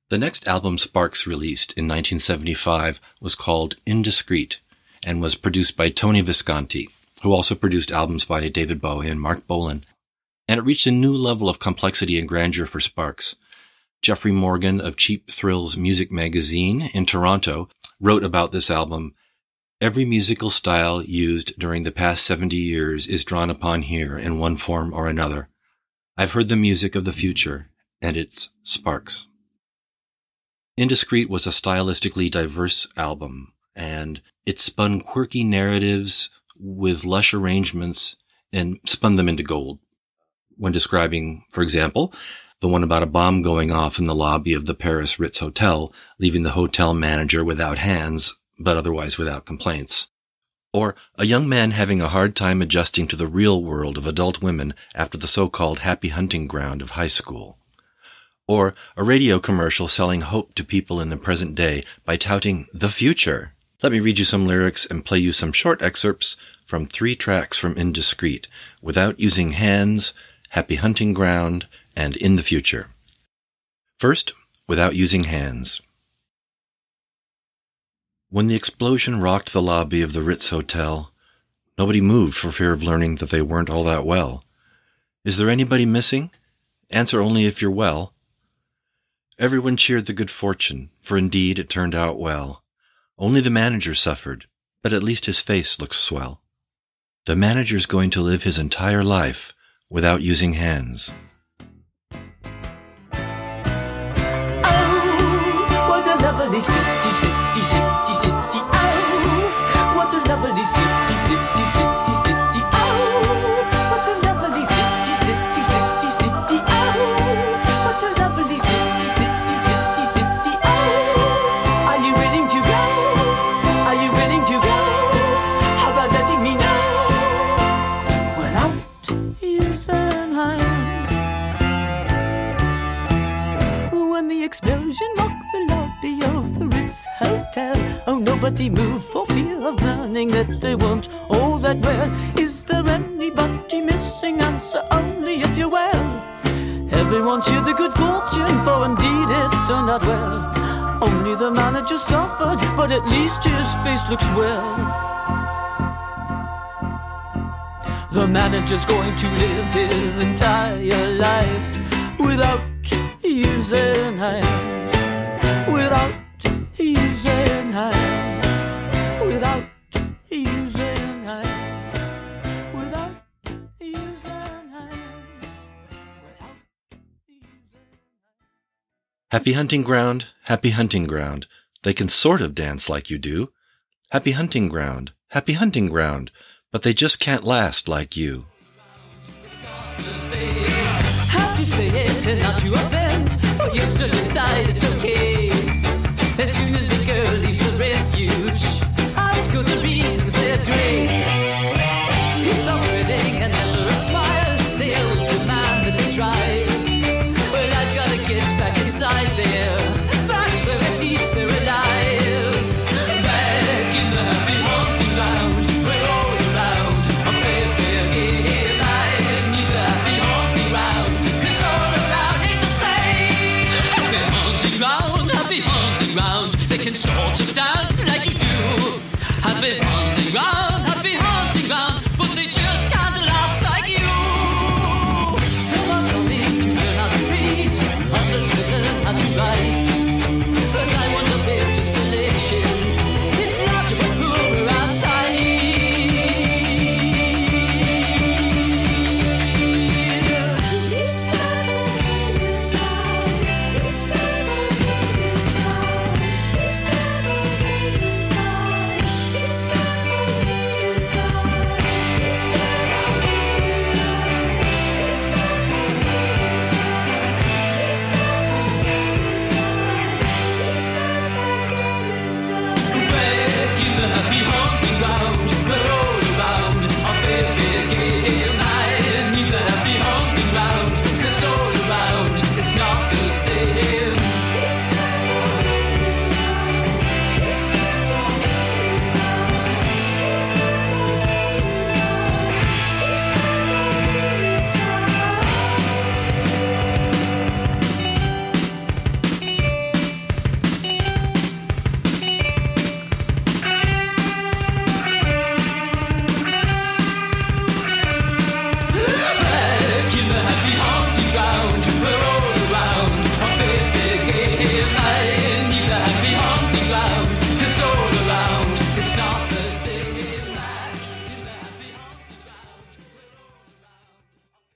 The next album Sparks released in 1975 was called Indiscreet and was produced by Tony Visconti, who also produced albums by David Bowie and Marc Bolan. And it reached a new level of complexity and grandeur for Sparks. Jeffrey Morgan of Cheap Thrills Music Magazine in Toronto wrote about this album Every musical style used during the past 70 years is drawn upon here in one form or another. I've heard the music of the future, and it's Sparks. Indiscreet was a stylistically diverse album, and it spun quirky narratives with lush arrangements and spun them into gold. When describing, for example, the one about a bomb going off in the lobby of the Paris Ritz Hotel, leaving the hotel manager without hands, but otherwise without complaints. Or a young man having a hard time adjusting to the real world of adult women after the so-called happy hunting ground of high school. Or a radio commercial selling hope to people in the present day by touting the future. Let me read you some lyrics and play you some short excerpts from three tracks from Indiscreet, Without Using Hands, Happy Hunting Ground, and In the Future. First, Without Using Hands. When the explosion rocked the lobby of the Ritz Hotel, nobody moved for fear of learning that they weren't all that well. Is there anybody missing? Answer only if you're well. Everyone cheered the good fortune, for indeed it turned out well. Only the manager suffered, but at least his face looks swell. The manager's going to live his entire life without using hands. Lovely city, city, city, city. Oh, what a lovely city, nobody moved for fear of learning that they weren't all that well. Is there anybody missing? Answer only if you're well. Everyone cheered the good fortune, for indeed it turned out well. Only the manager suffered, but at least his face looks well. The manager's going to live his entire life without using hands. Without Happy hunting ground, happy hunting ground. They can sort of dance like you do. Happy hunting ground, happy hunting ground. But they just can't last like you. As soon as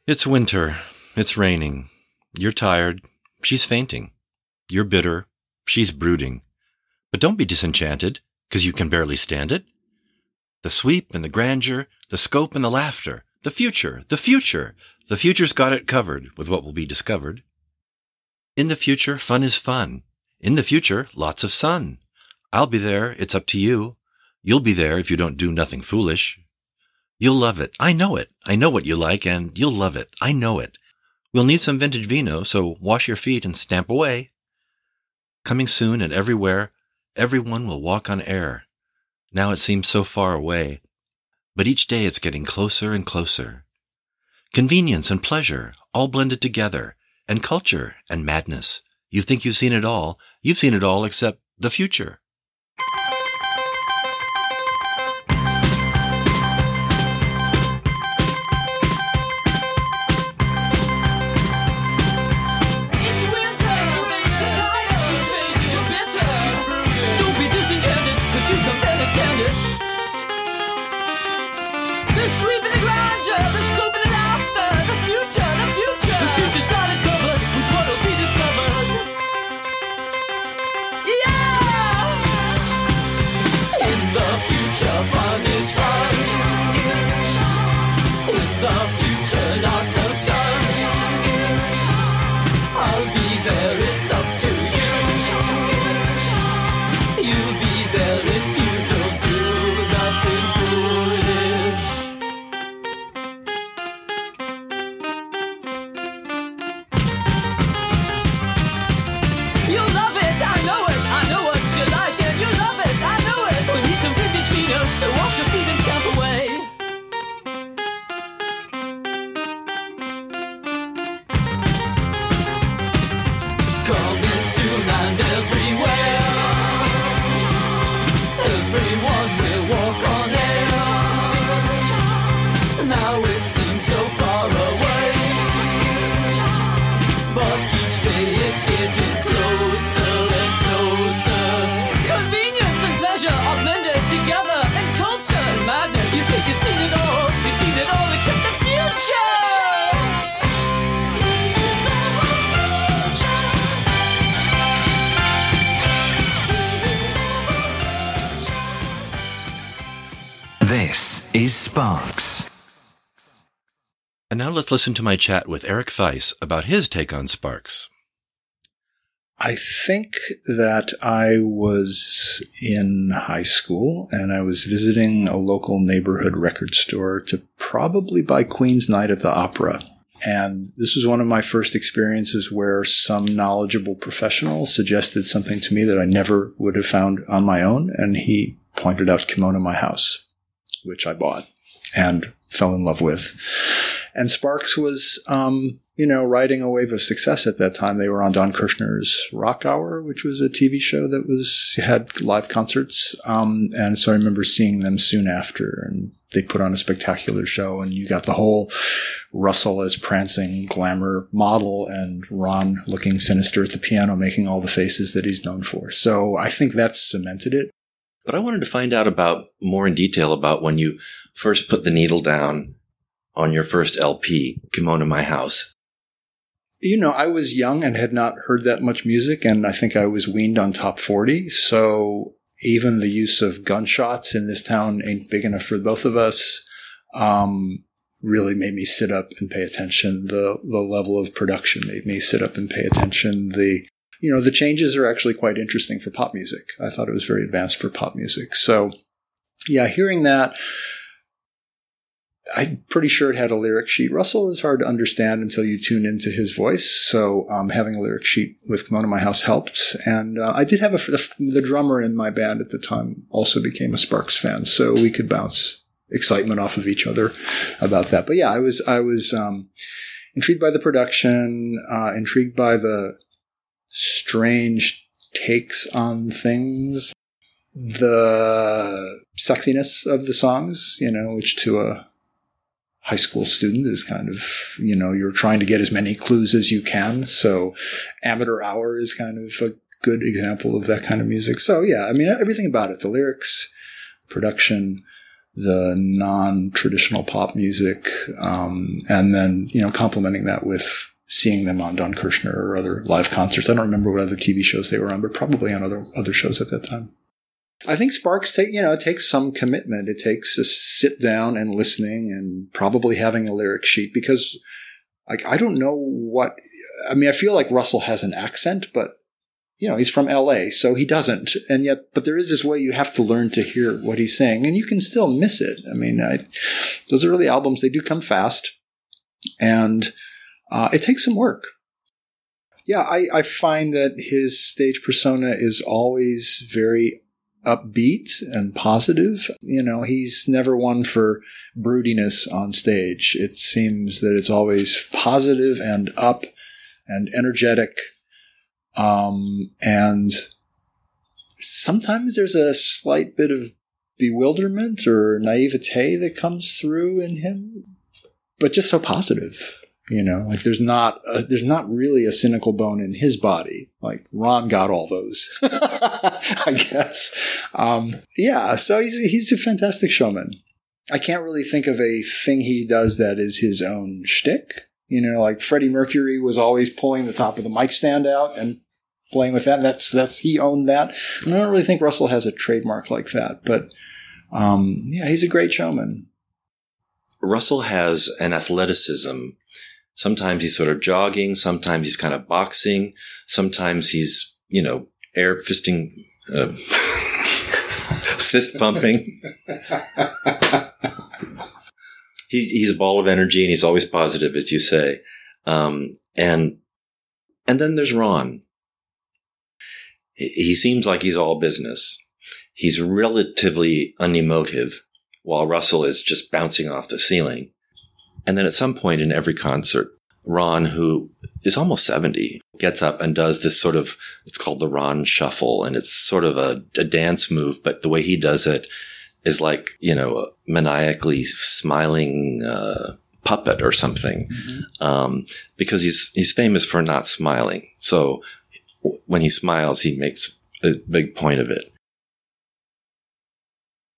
It's winter. It's raining. You're tired. She's fainting. You're bitter. She's brooding. But don't be disenchanted, because you can barely stand it. The sweep and the grandeur, the scope and the laughter, the future, the future. The future's got it covered with what will be discovered. In the future, fun is fun. In the future, lots of sun. I'll be there. It's up to you. You'll be there if you don't do nothing foolish. You'll love it. I know it. I know what you like and you'll love it. I know it. We'll need some vintage vino, so wash your feet and stamp away. Coming soon and everywhere, everyone will walk on air. Now it seems so far away, but each day it's getting closer and closer. Convenience and pleasure all blended together, and culture and madness. You think you've seen it all. You've seen it all except the future. Sparks. And now let's listen to my chat with Eric Theise about his take on Sparks. I think that I was in high school and I was visiting a local neighborhood record store to probably buy Queen's Night at the Opera. And this was one of my first experiences where some knowledgeable professional suggested something to me that I never would have found on my own. And he pointed out Kimono My House, which I bought and fell in love with. And Sparks was, um, you know, riding a wave of success at that time. They were on Don Kirshner's Rock Hour, which was a TV show that was had live concerts. Um, and so I remember seeing them soon after, and they put on a spectacular show. And you got the whole Russell as prancing glamour model, and Ron looking sinister at the piano, making all the faces that he's known for. So I think that cemented it. But I wanted to find out about more in detail about when you first put the needle down on your first LP, Kimono My House. you know, I was young and had not heard that much music, and I think I was weaned on top 40. So even the use of gunshots in this town ain't big enough for both of us. Um, really made me sit up and pay attention. The the level of production made me sit up and pay attention. The you know the changes are actually quite interesting for pop music. I thought it was very advanced for pop music. So yeah, hearing that. I'm pretty sure it had a lyric sheet. Russell is hard to understand until you tune into his voice. So um, having a lyric sheet with Kimono My House helped. And uh, I did have a, the, drummer in my band at the time also became a Sparks fan, so we could bounce excitement off of each other about that. But yeah, I was I was um, intrigued by the production, uh, intrigued by the strange takes on things, the sexiness of the songs, you know, which to a high school student is kind of, you know, you're trying to get as many clues as you can. So Amateur Hour is kind of a good example of that kind of music. So yeah, I mean, everything about it, the lyrics, production, the non-traditional pop music, um, and then you know complementing that with seeing them on Don Kirshner or other live concerts. I don't remember what other TV shows they were on, but probably on other other shows at that time. I think Sparks take you know it takes some commitment. It takes a sit down and listening, and probably having a lyric sheet because like I don't know what I mean. I feel like Russell has an accent, but you know he's from L.A., so he doesn't. And yet, but there is this way you have to learn to hear what he's saying, and you can still miss it. I mean, I, those early albums they do come fast, and uh, it takes some work. Yeah, I, I find that his stage persona is always very upbeat and positive. You know, he's never one for broodiness on stage. It seems that it's always positive and up and energetic. Um, and sometimes there's a slight bit of bewilderment or naivete that comes through in him, but just so positive. You know, like there's not a, there's not really a cynical bone in his body. Like Ron got all those, I guess. Um, yeah, so he's he's a fantastic showman. I can't really think of a thing he does that is his own shtick. You know, like Freddie Mercury was always pulling the top of the mic stand out and playing with that. That's that's he owned that. And I don't really think Russell has a trademark like that, but um, yeah, he's a great showman. Russell has an athleticism Sometimes he's sort of jogging. Sometimes he's kind of boxing. Sometimes he's, you know, air fisting, uh, fist pumping. he, he's a ball of energy and he's always positive, as you say. Um, and, and then there's Ron. He, he seems like he's all business. He's relatively unemotive while Russell is just bouncing off the ceiling. And then at some point in every concert, Ron, who is almost 70, gets up and does this sort of, it's called the Ron shuffle. And it's sort of a, a dance move, but the way he does it is like, you know, a maniacally smiling, uh, puppet or something. Mm-hmm. Um, because he's, he's famous for not smiling. So when he smiles, he makes a big point of it.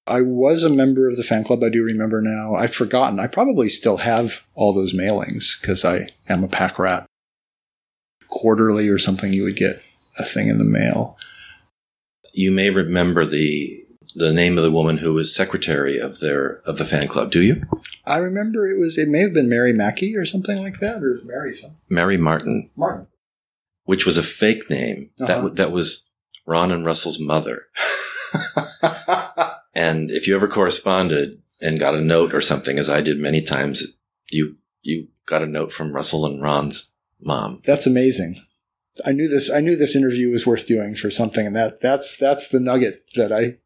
I was a member of the fan club. I do remember now. I've forgotten. I probably still have all those mailings because I am a pack rat. Quarterly or something, you would get a thing in the mail. You may remember the the name of the woman who was secretary of their of the fan club. Do you? I remember it was. It may have been Mary Mackey or something like that, or Mary something. Mary Martin. Martin. Which was a fake name. Uh-huh. That that was Ron and Russell's mother. And if you ever corresponded and got a note or something, as I did many times, you you got a note from Russell and Ron's mom. That's amazing. I knew this. I knew this interview was worth doing for something, and that that's that's the nugget that I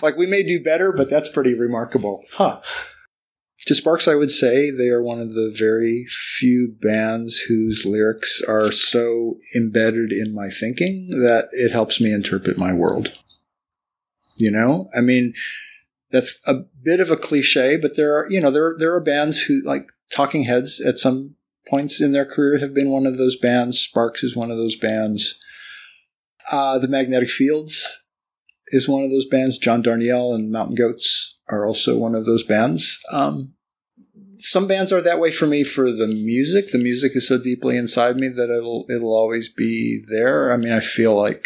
like. We may do better, but that's pretty remarkable, huh? To Sparks, I would say they are one of the very few bands whose lyrics are so embedded in my thinking that it helps me interpret my world. You know, I mean, that's a bit of a cliche, but there are, you know, there there are bands who like Talking Heads at some points in their career have been one of those bands. Sparks is one of those bands. Uh, the Magnetic Fields is one of those bands. John Darnielle and Mountain Goats are also one of those bands. Um, some bands are that way for me for the music. The music is so deeply inside me that it'll it'll always be there. I mean, I feel like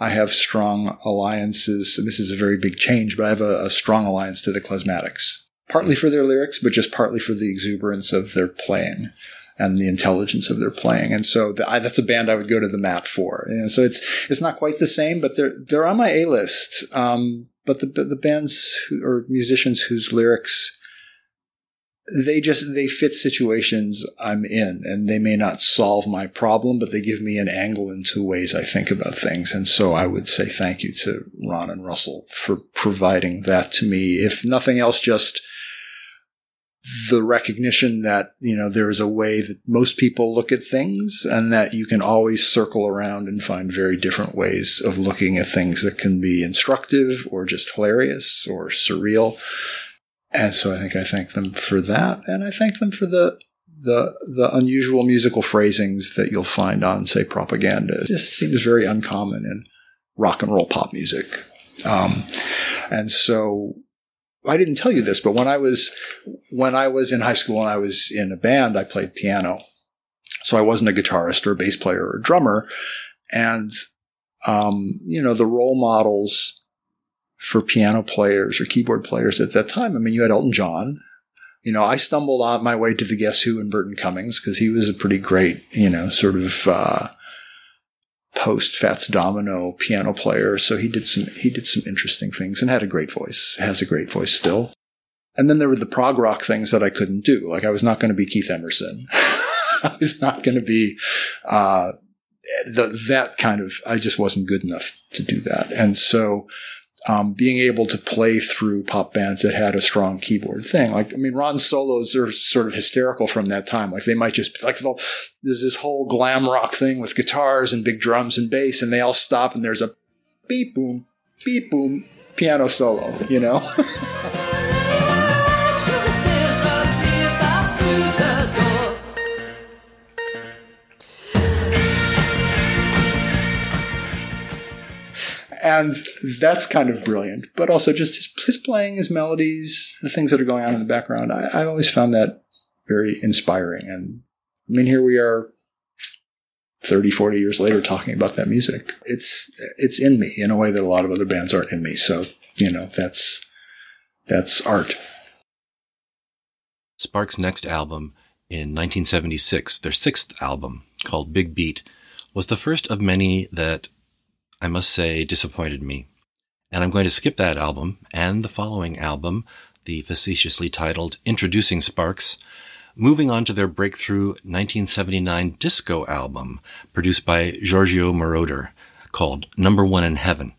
I have strong alliances. And This is a very big change, but I have a, a strong alliance to the Klezmatics, partly for their lyrics, but just partly for the exuberance of their playing and the intelligence of their playing. And so the, I, that's a band I would go to the mat for. And so it's it's not quite the same, but they're they're on my A list. Um, but the the bands who, or musicians whose lyrics they just they fit situations I'm in, and they may not solve my problem, but they give me an angle into ways I think about things. And so I would say thank you to Ron and Russell for providing that to me. If nothing else, just the recognition that you know there is a way that most people look at things and that you can always circle around and find very different ways of looking at things that can be instructive or just hilarious or surreal and so I think I thank them for that, and I thank them for the the the unusual musical phrasings that you'll find on, say, propaganda. It just seems very uncommon in rock and roll pop music. Um, and so I didn't tell you this, but when I was when I was in high school and I was in a band, I played piano. So I wasn't a guitarist or a bass player or a drummer. And um, you know, the role models for piano players or keyboard players at that time, I mean, you had Elton John. You know, I stumbled on my way to the Guess Who and Burton Cummings because he was a pretty great, you know, sort of uh, post Fats Domino piano player. So he did some he did some interesting things and had a great voice. Has a great voice still. And then there were the prog rock things that I couldn't do. Like I was not going to be Keith Emerson. I was not going to be uh, the, that kind of. I just wasn't good enough to do that. And so um, being able to play through pop bands that had a strong keyboard thing. Like, I mean, Ron's solos are sort of hysterical from that time. Like, they might just, like, there's this whole glam rock thing with guitars and big drums and bass, and they all stop and there's a beep boom, beep boom piano solo, you know? and that's kind of brilliant. But also just his, his, playing, his melodies, the things that are going on in the background. I, I've always found that very inspiring. And I mean, here we are 30, 40 years later talking about that music. It's, it's in me in a way that a lot of other bands aren't in me. So, you know, that's, that's art. Sparks' next album in 1976, their sixth album called Big Beat, was the first of many that I must say, disappointed me. And I'm going to skip that album and the following album, the facetiously titled Introducing Sparks, moving on to their breakthrough 1979 disco album produced by Giorgio Moroder called Number One in Heaven.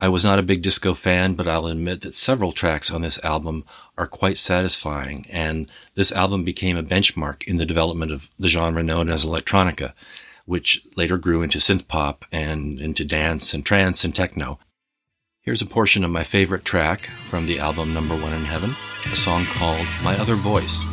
I was not a big disco fan, but I'll admit that several tracks on this album are quite satisfying, and this album became a benchmark in the development of the genre known as electronica, which later grew into synth pop and into dance and trance and techno. Here's a portion of my favorite track from the album Number One in Heaven, a song called My Other Voice.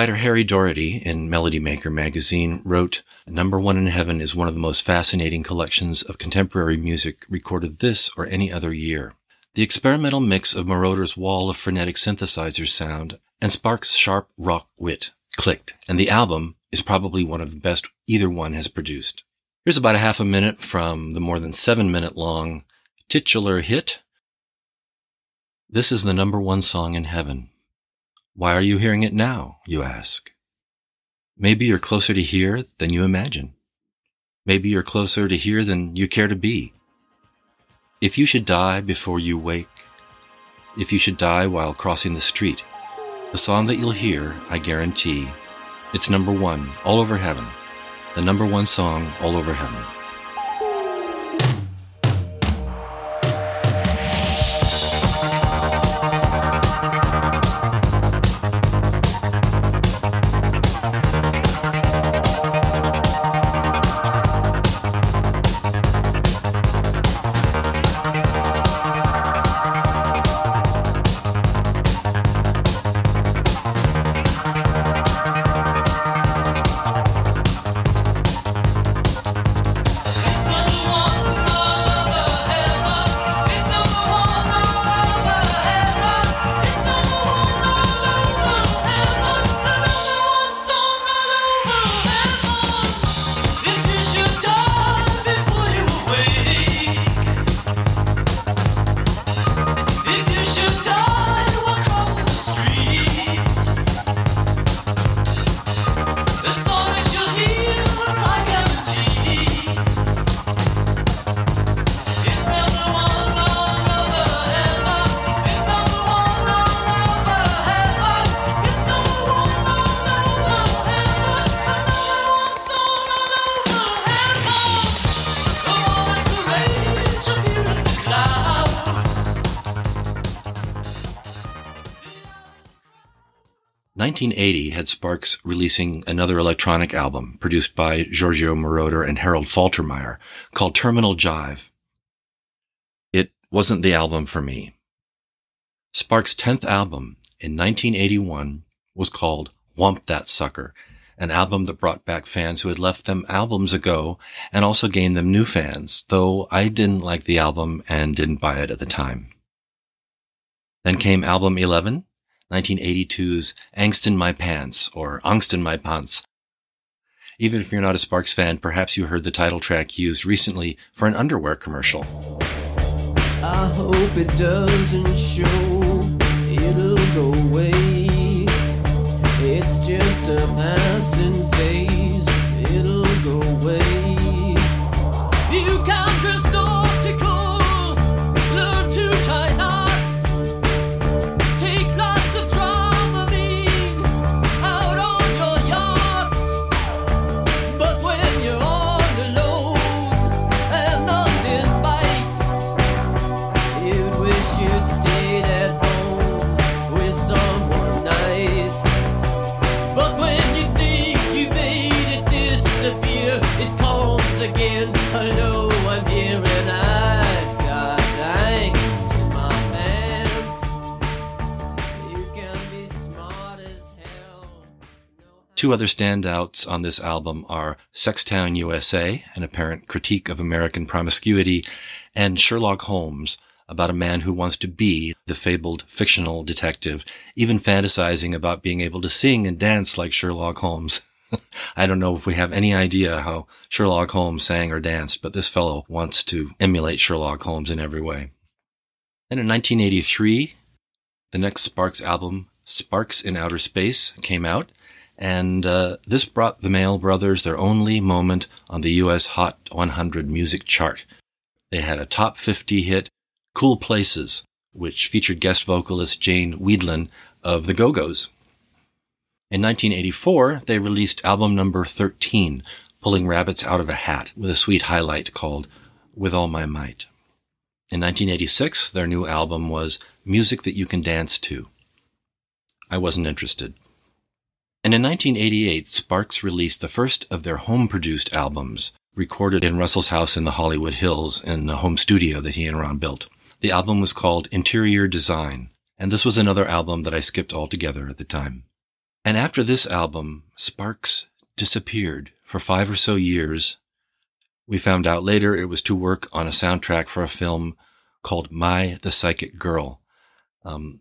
Writer Harry Doherty in Melody Maker magazine wrote, Number One in Heaven is one of the most fascinating collections of contemporary music recorded this or any other year. The experimental mix of Moroder's wall of frenetic synthesizer sound and Sparks' sharp rock wit clicked, and the album is probably one of the best either one has produced. Here's about a half a minute from the more than seven minute long titular hit, This is the number one song in heaven. Why are you hearing it now, you ask? Maybe you're closer to here than you imagine. Maybe you're closer to here than you care to be. If you should die before you wake, if you should die while crossing the street, the song that you'll hear, I guarantee, it's number one all over heaven, the number one song all over heaven. 1980 had Sparks releasing another electronic album produced by Giorgio Moroder and Harold Faltermeyer called Terminal Jive. It wasn't the album for me. Sparks' 10th album in 1981 was called Whomp That Sucker, an album that brought back fans who had left them albums ago and also gained them new fans, though I didn't like the album and didn't buy it at the time. Then came album 11, 1982's Angst in My Pants or Angst in My Pants. Even if you're not a Sparks fan, perhaps you heard the title track used recently for an underwear commercial. I hope it doesn't show, it'll go away. It's just a passing phase, it'll go away. Two other standouts on this album are Sextown USA, an apparent critique of American promiscuity, and Sherlock Holmes, about a man who wants to be the fabled fictional detective, even fantasizing about being able to sing and dance like Sherlock Holmes. I don't know if we have any idea how Sherlock Holmes sang or danced, but this fellow wants to emulate Sherlock Holmes in every way. And in 1983, the next Sparks album, Sparks in Outer Space, came out, and uh, this brought the Mael Brothers their only moment on the U.S. Hot 100 music chart. They had a top 50 hit, Cool Places, which featured guest vocalist Jane Wiedlin of the Go-Go's. In 1984, they released album number 13, Pulling Rabbits Out of a Hat, with a sweet highlight called With All My Might. In 1986, their new album was Music That You Can Dance To. I wasn't interested. And in 1988, Sparks released the first of their home produced albums, recorded in Russell's house in the Hollywood Hills in the home studio that he and Ron built. The album was called Interior Design, and this was another album that I skipped altogether at the time. And after this album, Sparks disappeared for five or so years. We found out later it was to work on a soundtrack for a film called Mai the Psychic Girl. Um,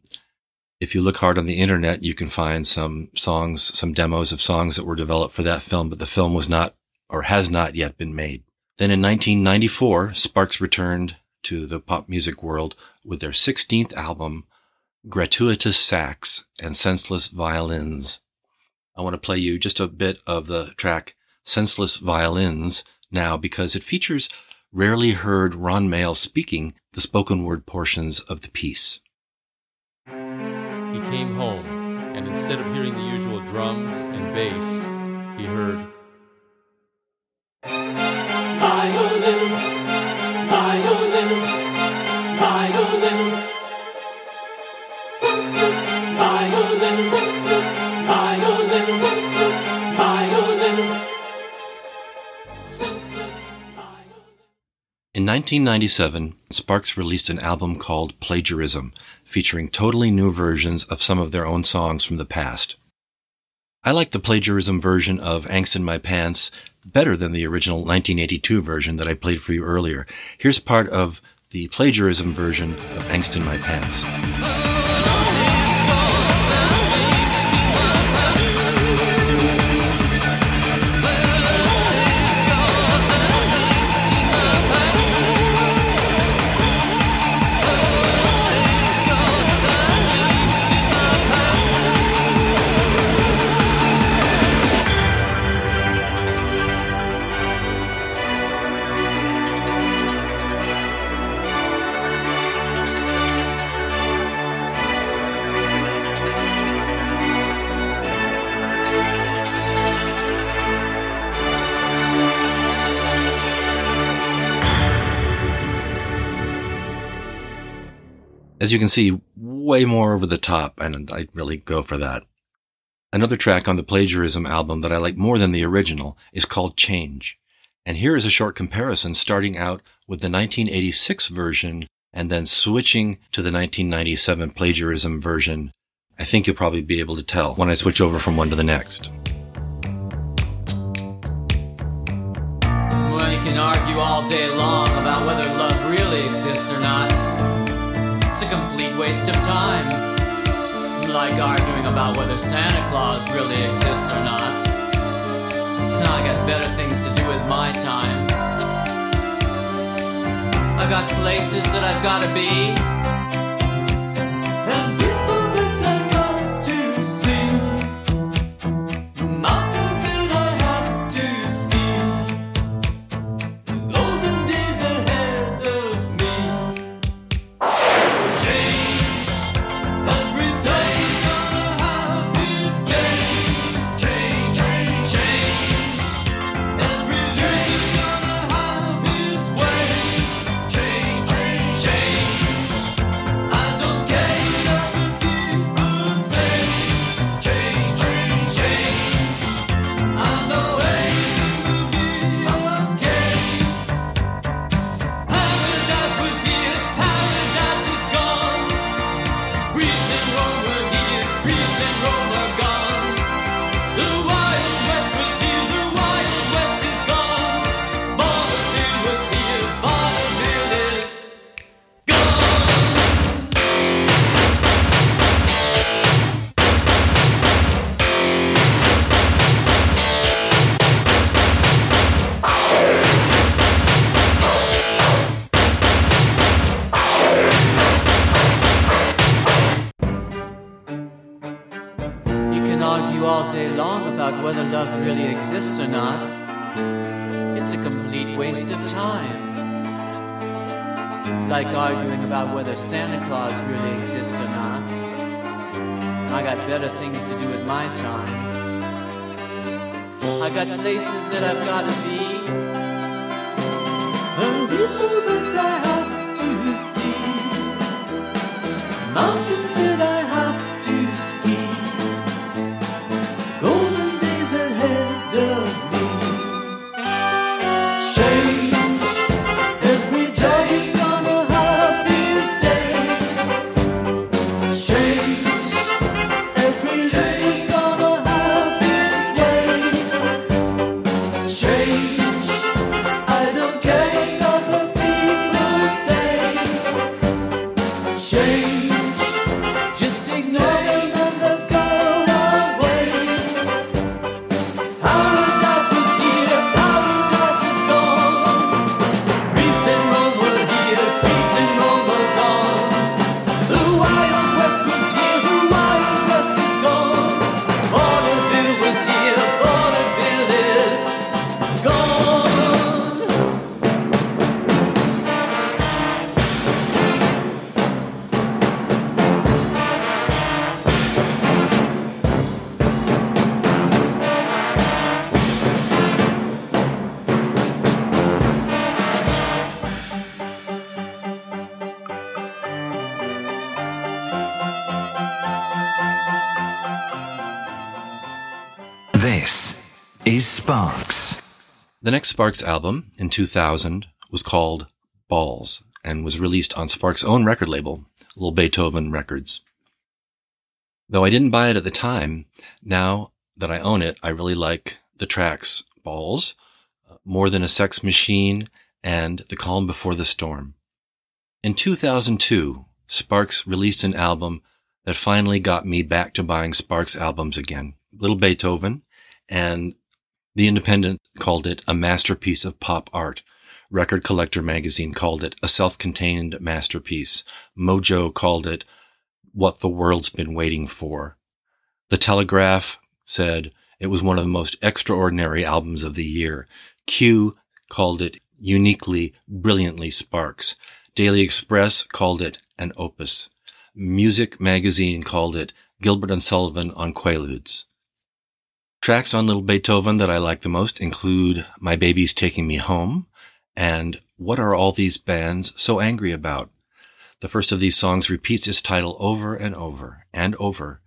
if you look hard on the internet, you can find some songs, some demos of songs that were developed for that film, but the film was not or has not yet been made. Then in 1994, Sparks returned to the pop music world with their 16th album, gratuitous sax, and senseless violins. I want to play you just a bit of the track Senseless Violins now because it features rarely heard Ron Mael speaking the spoken word portions of the piece. Came home, and instead of hearing the usual drums and bass, he heard Violins, violins, violins. Senseless violins, senseless violins, senseless In 1997, Sparks released an album called Plagiarism, featuring totally new versions of some of their own songs from the past. I like the plagiarism version of Angst in My Pants better than the original 1982 version that I played for you earlier. Here's part of the plagiarism version of Angst in My Pants. As you can see, way more over the top, and I really go for that. Another track on the plagiarism album that I like more than the original is called Change. And here is a short comparison starting out with the 1986 version and then switching to the 1997 plagiarism version. I think you'll probably be able to tell when I switch over from one to the next. Well, you can argue all day long about whether love really exists or not. It's a complete waste of time. Like arguing about whether Santa Claus really exists or not. I got better things to do with my time. I got places that I've gotta be. Like arguing about whether Santa Claus really exists or not. I got better things to do with my time. I got places that I've gotta be. And people that I have to see. Mountains that I have to ski. Sparks. The next Sparks album in 2000 was called Balls and was released on Sparks' own record label, Little Beethoven Records. Though I didn't buy it at the time, now that I own it, I really like the tracks Balls, uh, More Than a Sex Machine, and The Calm Before the Storm. In 2002, Sparks released an album that finally got me back to buying Sparks albums again. Little Beethoven, and The Independent called it a masterpiece of pop art. Record Collector magazine called it a self-contained masterpiece. Mojo called it what the world's been waiting for. The Telegraph said it was one of the most extraordinary albums of the year. Q called it uniquely, brilliantly Sparks. Daily Express called it an opus. Music magazine called it Gilbert and Sullivan on Quaaludes. Tracks on Little Beethoven that I like the most include My Baby's Taking Me Home and What Are All These Bands So Angry About? The first of these songs repeats its title over and over and over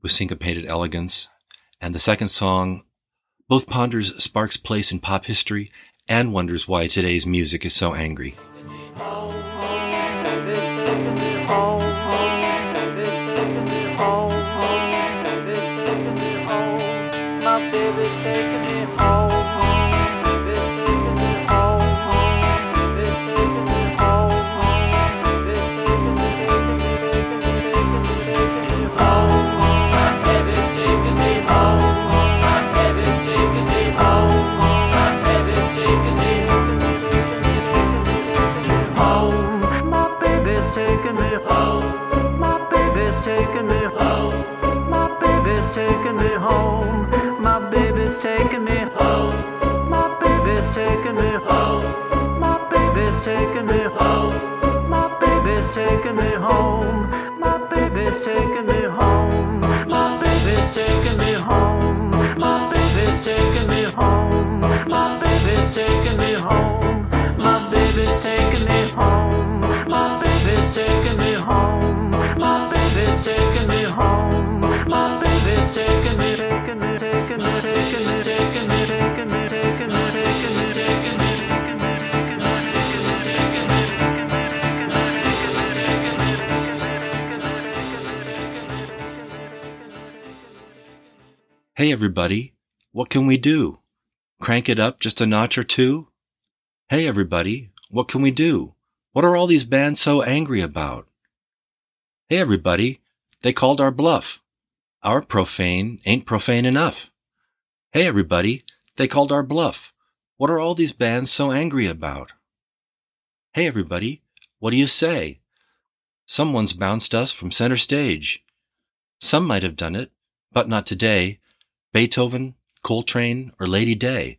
with syncopated elegance. And the second song both ponders Sparks' place in pop history and wonders why today's music is so angry. Hey everybody, what can we do? Crank it up just a notch or two? Hey everybody, what can we do? What are all these bands so angry about? Hey everybody, they called our bluff. Our profane ain't profane enough. Hey everybody, they called our bluff. What are all these bands so angry about? Hey everybody, what do you say? Someone's bounced us from center stage. Some might have done it, but not today. Beethoven, Coltrane, or Lady Day.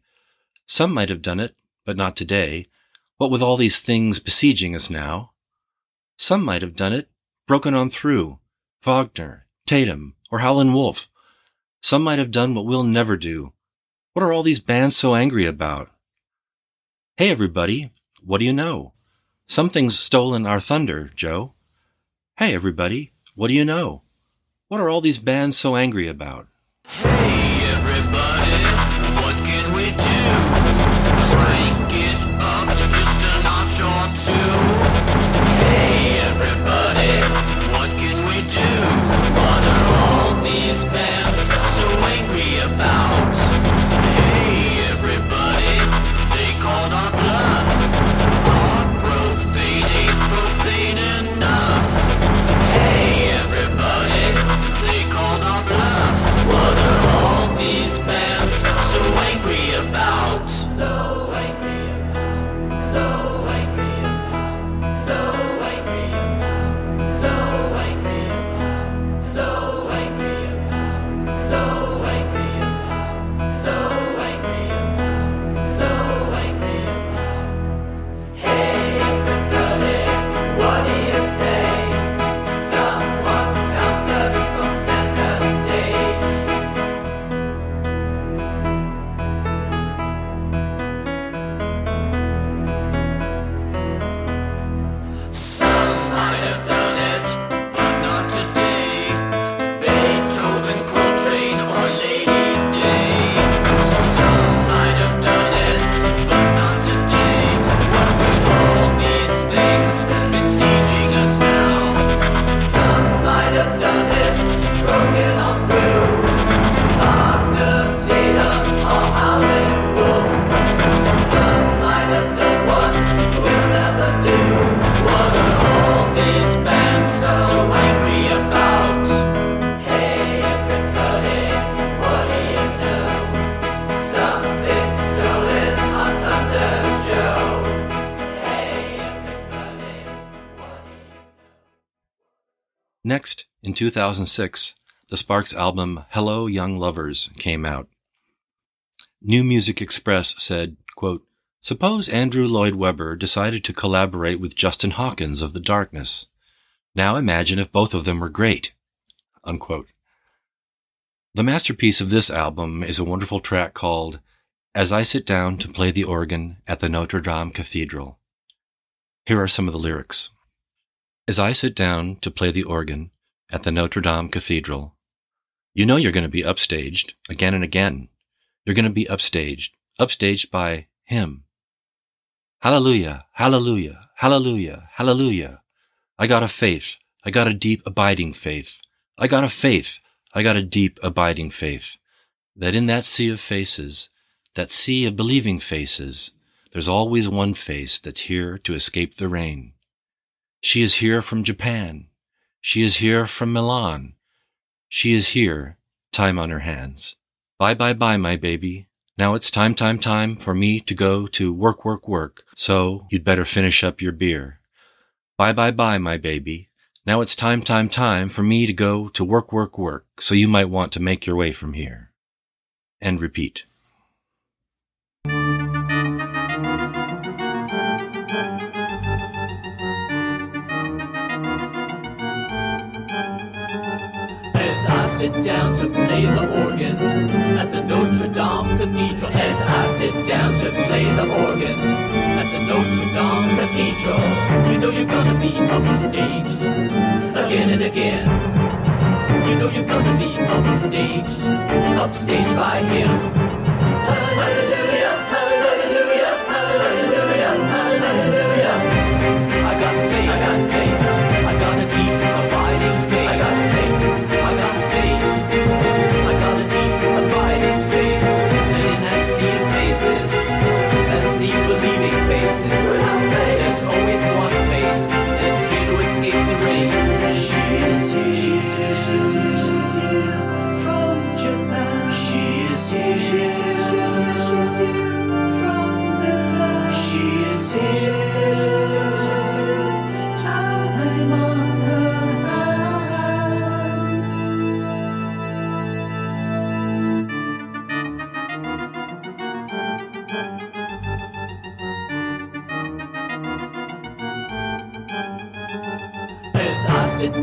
Some might have done it, but not today. What with all these things besieging us now? Some might have done it, broken on through. Wagner, Tatum, or Howlin' Wolf. Some might have done what we'll never do. What are all these bands so angry about? Hey everybody, what do you know? Something's stolen our thunder, Joe. Hey everybody, what do you know? What are all these bands so angry about? Hey everybody, what can we do? Crank 2006, the Sparks album Hello Young Lovers came out. New Music Express said, quote, Suppose Andrew Lloyd Webber decided to collaborate with Justin Hawkins of The Darkness. Now imagine if both of them were great. Unquote. The masterpiece of this album is a wonderful track called As I Sit Down to Play the Organ at the Notre Dame Cathedral. Here are some of the lyrics. As I sit down to play the organ at the Notre Dame Cathedral, you know you're going to be upstaged again and again. You're going to be upstaged, upstaged by Him. Hallelujah, hallelujah, hallelujah, hallelujah. I got a faith. I got a deep, abiding faith. I got a faith. I got a deep, abiding faith. That in that sea of faces, that sea of believing faces, there's always one face that's here to escape the rain. She is here from Japan. She is here from Milan. She is here, time on her hands. Bye bye bye, my baby. Now it's time, time, time for me to go to work, work, work. So you'd better finish up your beer. Bye bye bye, my baby. Now it's time, time, time for me to go to work, work, work. So you might want to make your way from here. And repeat. Sit down to play the organ at the Notre Dame Cathedral. As I sit down to play the organ at the Notre Dame Cathedral. You know you're gonna be upstaged again and again. You know you're gonna be upstaged, upstaged by him. Hallelujah,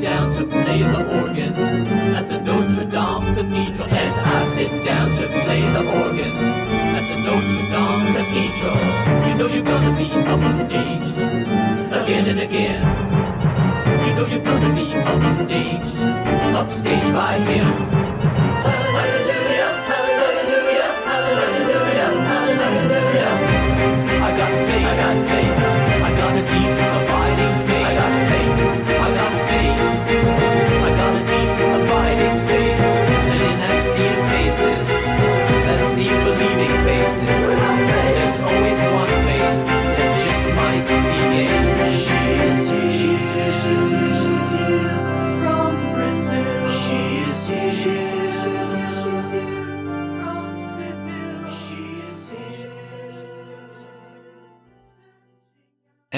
down to play the organ at the Notre Dame Cathedral. As I sit down to play the organ at the Notre Dame Cathedral. You know you're gonna be upstaged again and again. You know you're gonna be upstaged, upstaged by him.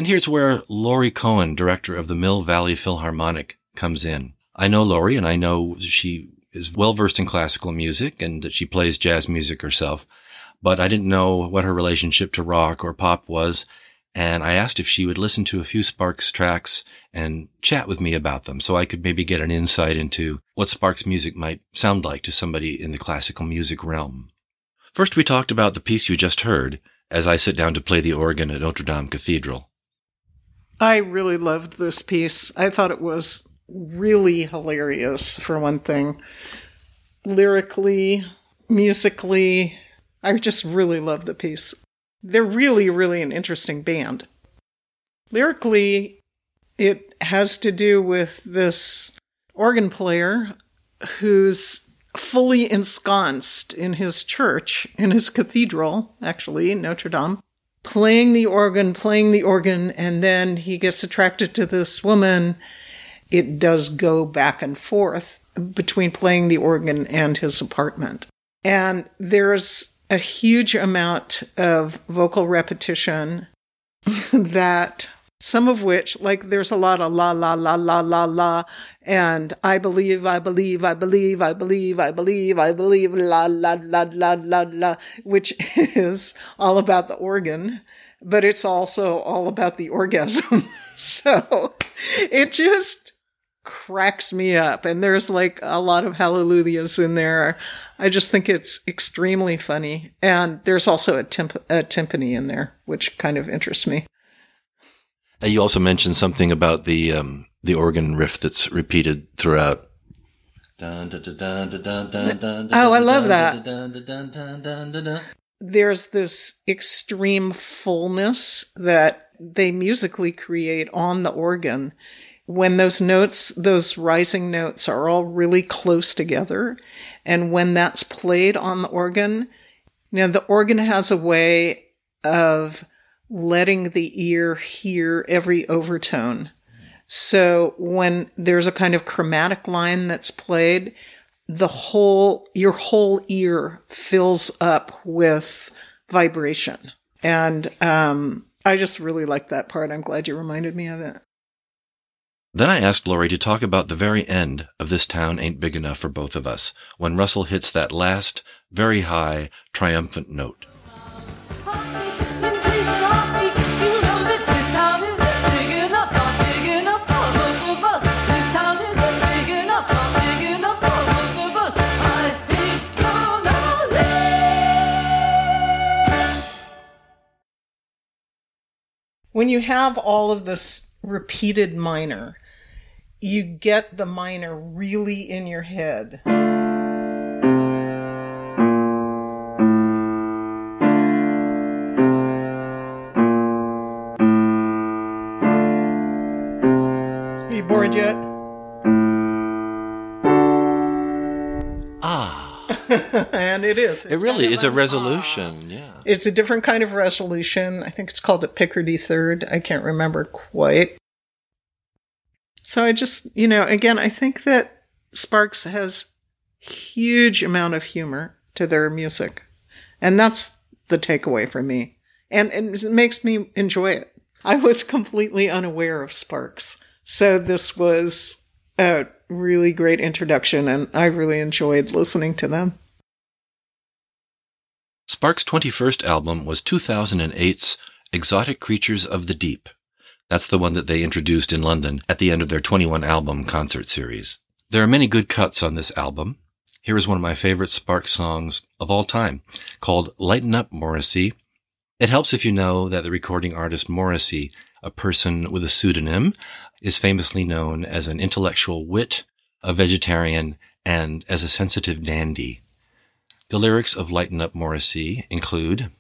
Here's where Laurie Cohen, director of the Mill Valley Philharmonic, comes in. I know Laurie and I know she is well versed in classical music and that she plays jazz music herself, but I didn't know what her relationship to rock or pop was. And I asked if she would listen to a few Sparks tracks and chat with me about them so I could maybe get an insight into what Sparks music might sound like to somebody in the classical music realm. First, we talked about the piece you just heard as I sit down to play the organ at Notre Dame Cathedral. I really loved this piece. I thought it was really hilarious, for one thing. Lyrically, musically, I just really love the piece. They're really, really an interesting band. Lyrically, it has to do with this organ player who's fully ensconced in his church, in his cathedral, actually, Notre Dame, playing the organ, playing the organ, and then he gets attracted to this woman. It does go back and forth between playing the organ and his apartment. And there's a huge amount of vocal repetition that Some of which, like, there's a lot of la, la, la, la, la, la, and I believe, I believe, I believe, I believe, I believe, I believe, la, la, la, la, la, la, which is all about the organ, but it's also all about the orgasm. so it just cracks me up. And there's like a lot of hallelujahs in there. I just think it's extremely funny. And there's also a, timp- a timpani in there, which kind of interests me. Uh, You also mentioned something about the um, the organ riff that's repeated throughout. Oh, I love that. There's this extreme fullness that they musically create on the organ when those notes, those rising notes are all really close together. And when that's played on the organ, you know, the organ has a way of letting the ear hear every overtone. So when there's a kind of chromatic line that's played, the whole, your whole ear fills up with vibration. And, um, I just really like that part. I'm glad you reminded me of it. Then I asked Laurie to talk about the very end of This Town Ain't Big Enough for Both of Us, when Russell hits that last, very high, triumphant note. When you have all of this repeated minor, you get the minor really in your head. It is. It really kind of is a an resolution. Ah, yeah. It's a different kind of resolution. I think it's called a Picardy third. I can't remember quite. So I just, you know, again, I think that Sparks has huge amount of humor to their music. And that's the takeaway for me. And, and it makes me enjoy it. I was completely unaware of Sparks. So this was a really great introduction and I really enjoyed listening to them. Sparks' 21st album was 2008's Exotic Creatures of the Deep. That's the one that they introduced in London at the end of their 21 album concert series. There are many good cuts on this album. Here is one of my favorite Sparks songs of all time called Lighten Up Morrissey. It helps if you know that the recording artist Morrissey, a person with a pseudonym, is famously known as an intellectual wit, a vegetarian, and as a sensitive dandy. The lyrics of Lighten Up Morrissey include,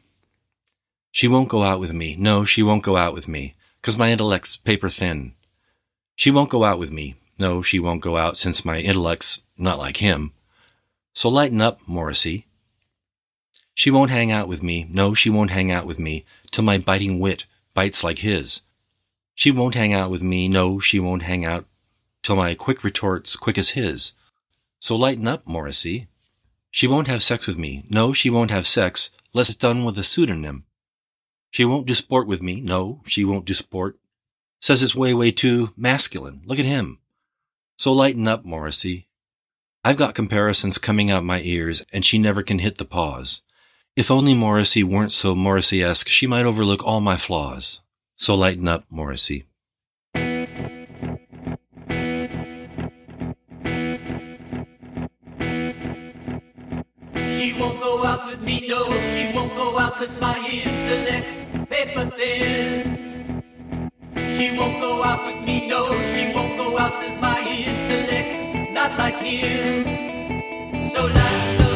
She won't go out with me. No, she won't go out with me, 'cause my intellect's paper thin. She won't go out with me. No, she won't go out since my intellect's not like him. So lighten up, Morrissey. She won't hang out with me. No, she won't hang out with me till my biting wit bites like his. She won't hang out with me. No, she won't hang out till my quick retorts quick as his. So lighten up, Morrissey. She won't have sex with me. No, she won't have sex, less it's done with a pseudonym. She won't do sport with me. No, she won't do sport. Says it's way, way too masculine. Look at him. So lighten up, Morrissey. I've got comparisons coming out my ears, and she never can hit the pause. If only Morrissey weren't so Morrissey-esque, she might overlook all my flaws. So lighten up, Morrissey. She won't go out with me, no, she won't go out cause my intellect's paper thin. She won't go out with me, no, she won't go out since my intellect's not like him. So lighten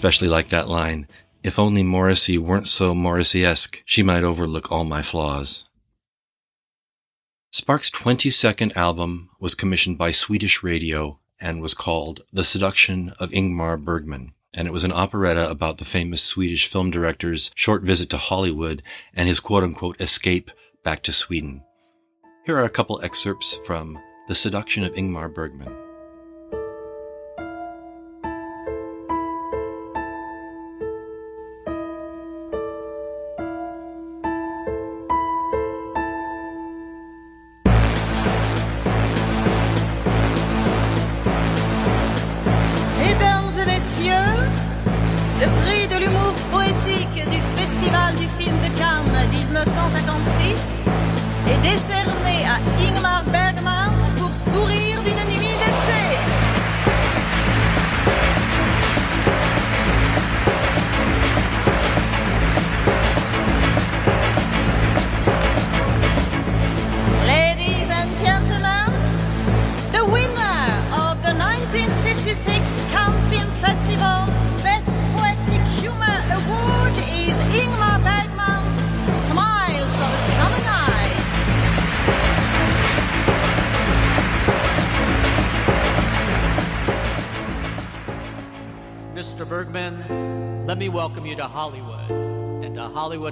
especially like that line. If only Morrissey weren't so Morrissey-esque, she might overlook all my flaws. Sparks' 22nd album was commissioned by Swedish Radio and was called The Seduction of Ingmar Bergman. And it was an operetta about the famous Swedish film director's short visit to Hollywood and his quote unquote escape back to Sweden. Here are a couple excerpts from The Seduction of Ingmar Bergman.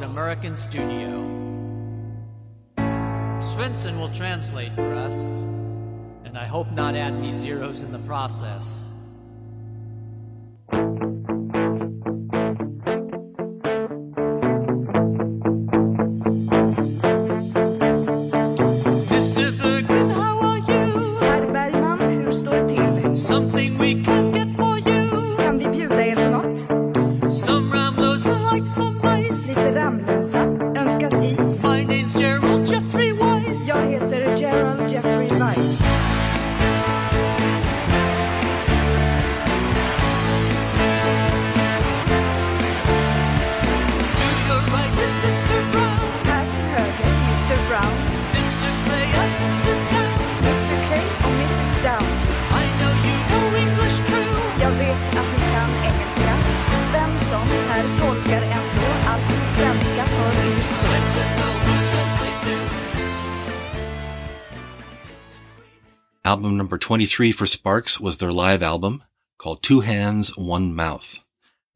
American Studio. Svensson will translate for us, and I hope not add any zeros in the process. Twenty-three for Sparks was their live album called Two Hands, One Mouth.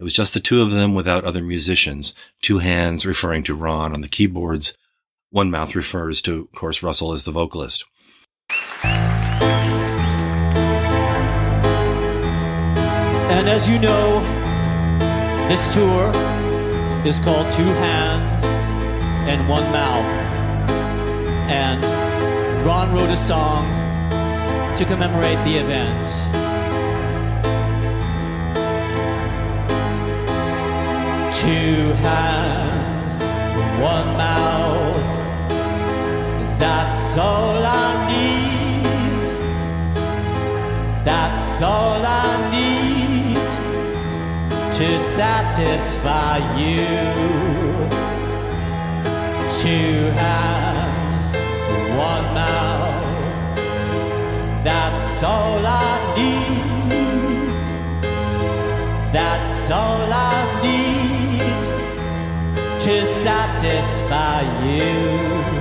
It was just the two of them without other musicians. Two hands referring to Ron on the keyboards. One mouth refers to, of course, Russell as the vocalist. And as you know, this tour is called Two Hands and One Mouth. And Ron wrote a song to commemorate the event. Two hands, one mouth. That's all I need. That's all I need to satisfy you. Two hands, one mouth. That's all I need. That's all I need to satisfy you.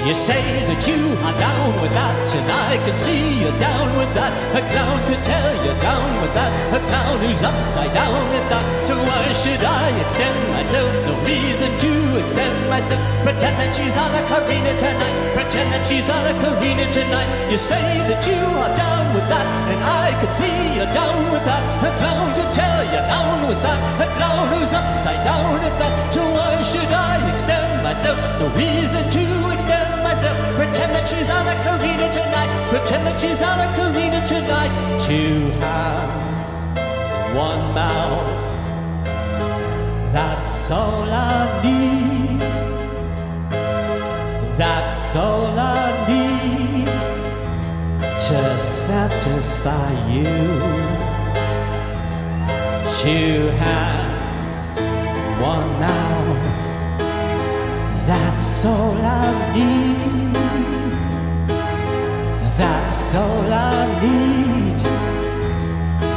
You say that you are down with that, and I can see you're down with that. A clown could tell you're down with that. A clown who's upside down with that. So why should I extend myself? No reason to extend myself. Pretend that she's on a Karina tonight. Pretend that she's on a Karina tonight. You say that you are down with that, and I can see you're down with that. A clown could tell down with that. A clown who's upside down with that. So why should I extend myself? No reason to extend myself. Pretend that she's on a Karina tonight. Pretend that she's on a Karina tonight. Two hands, one mouth. That's all I need. That's all I need to satisfy you. Two hands, one mouth. That's all I need. That's all I need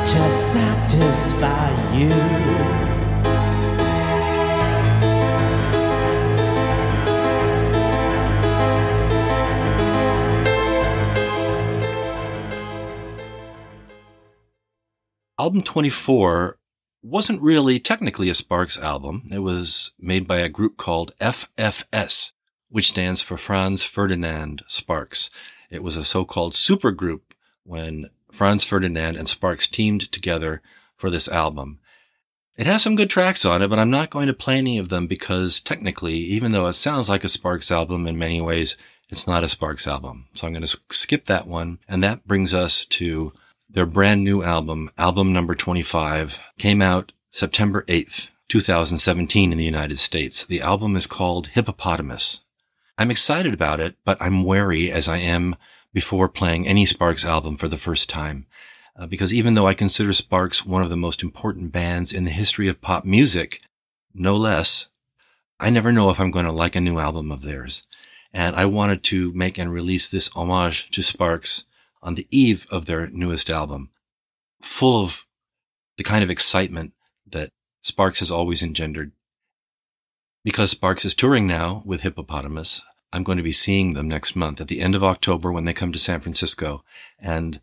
to satisfy you. Album 24 wasn't really technically a Sparks album. It was made by a group called FFS, which stands for Franz Ferdinand Sparks. It was a so-called supergroup when Franz Ferdinand and Sparks teamed together for this album. It has some good tracks on it, but I'm not going to play any of them because technically, even though it sounds like a Sparks album in many ways, it's not a Sparks album. So I'm going to skip that one. And that brings us to their brand new album, album number 25, came out September 8th, 2017 in the United States. The album is called Hippopotamus. I'm excited about it, but I'm wary as I am before playing any Sparks album for the first time. Uh, because even though I consider Sparks one of the most important bands in the history of pop music, no less, I never know if I'm going to like a new album of theirs. And I wanted to make and release this homage to Sparks on the eve of their newest album, full of the kind of excitement that Sparks has always engendered. Because Sparks is touring now with Hippopotamus, I'm going to be seeing them next month at the end of October when they come to San Francisco. And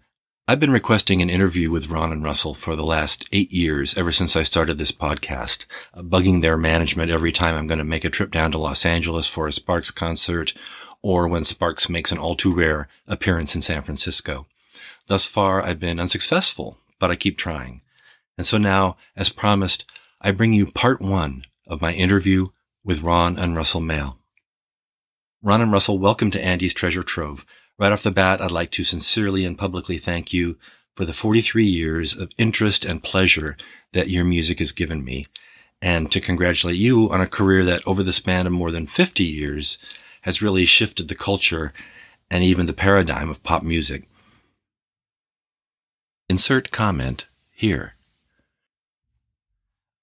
I've been requesting an interview with Ron and Russell for the last eight years, ever since I started this podcast, bugging their management every time I'm going to make a trip down to Los Angeles for a Sparks concert or when Sparks makes an all too rare appearance in San Francisco. Thus far, I've been unsuccessful, but I keep trying. And so now, as promised, I bring you part one of my interview with Ron and Russell Mael. Ron and Russell, welcome to Andy's Treasure Trove. Right off the bat, I'd like to sincerely and publicly thank you for the 43 years of interest and pleasure that your music has given me, and to congratulate you on a career that over the span of more than 50 years has really shifted the culture and even the paradigm of pop music. Insert comment here.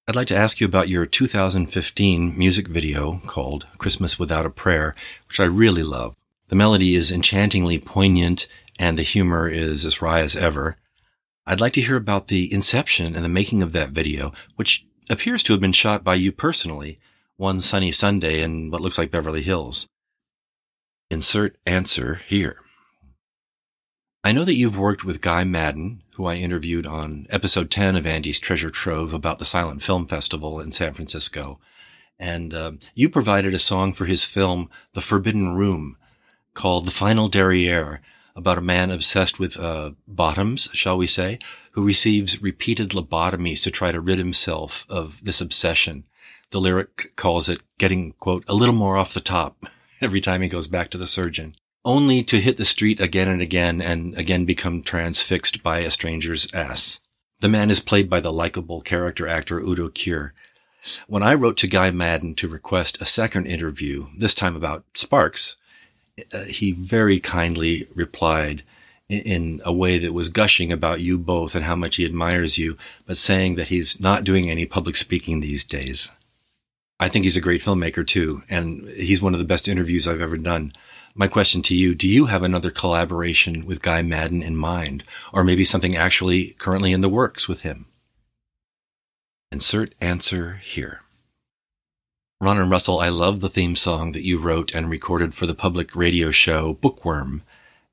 I'd like to ask you about your 2015 music video called Christmas Without a Prayer, which I really love. The melody is enchantingly poignant and the humor is as wry as ever. I'd like to hear about the inception and the making of that video, which appears to have been shot by you personally one sunny Sunday in what looks like Beverly Hills. Insert answer here. I know that you've worked with Guy Maddin, who I interviewed on episode 10 of Andy's Treasure Trove about the Silent Film Festival in San Francisco. And uh, you provided a song for his film, The Forbidden Room, called The Final Derriere, about a man obsessed with uh, bottoms, shall we say, who receives repeated lobotomies to try to rid himself of this obsession. The lyric calls it getting, quote, a little more off the top every time he goes back to the surgeon, only to hit the street again and again and again become transfixed by a stranger's ass. The man is played by the likable character actor Udo Kier. When I wrote to Guy Maddin to request a second interview, this time about Sparks, uh, he very kindly replied in, in a way that was gushing about you both and how much he admires you, but saying that he's not doing any public speaking these days. I think he's a great filmmaker too, and he's one of the best interviews I've ever done. My question to you, do you have another collaboration with Guy Maddin in mind, or maybe something actually currently in the works with him? Insert answer here. Ron and Russell, I love the theme song that you wrote and recorded for the public radio show Bookworm.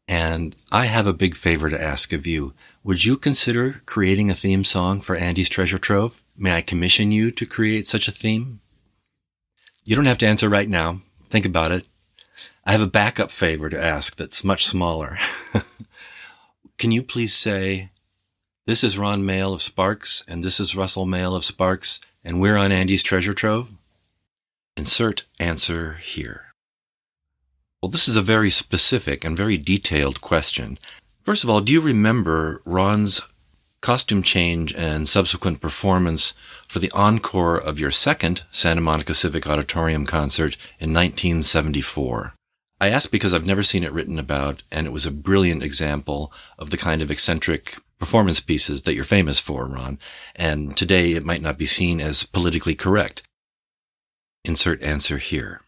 And I have a big favor to ask of you. Would you consider creating a theme song for Andy's Treasure Trove? May I commission you to create such a theme? You don't have to answer right now. Think about it. I have a backup favor to ask that's much smaller. Can you please say, this is Ron Mael of Sparks, and this is Russell Mael of Sparks, and we're on Andy's Treasure Trove? Insert answer here. Well, this is a very specific and very detailed question. First of all, do you remember Ron's costume change and subsequent performance for the encore of your second Santa Monica Civic Auditorium concert in 1974? I ask because I've never seen it written about, and it was a brilliant example of the kind of eccentric performance pieces that you're famous for, Ron. And today it might not be seen as politically correct. Insert answer here.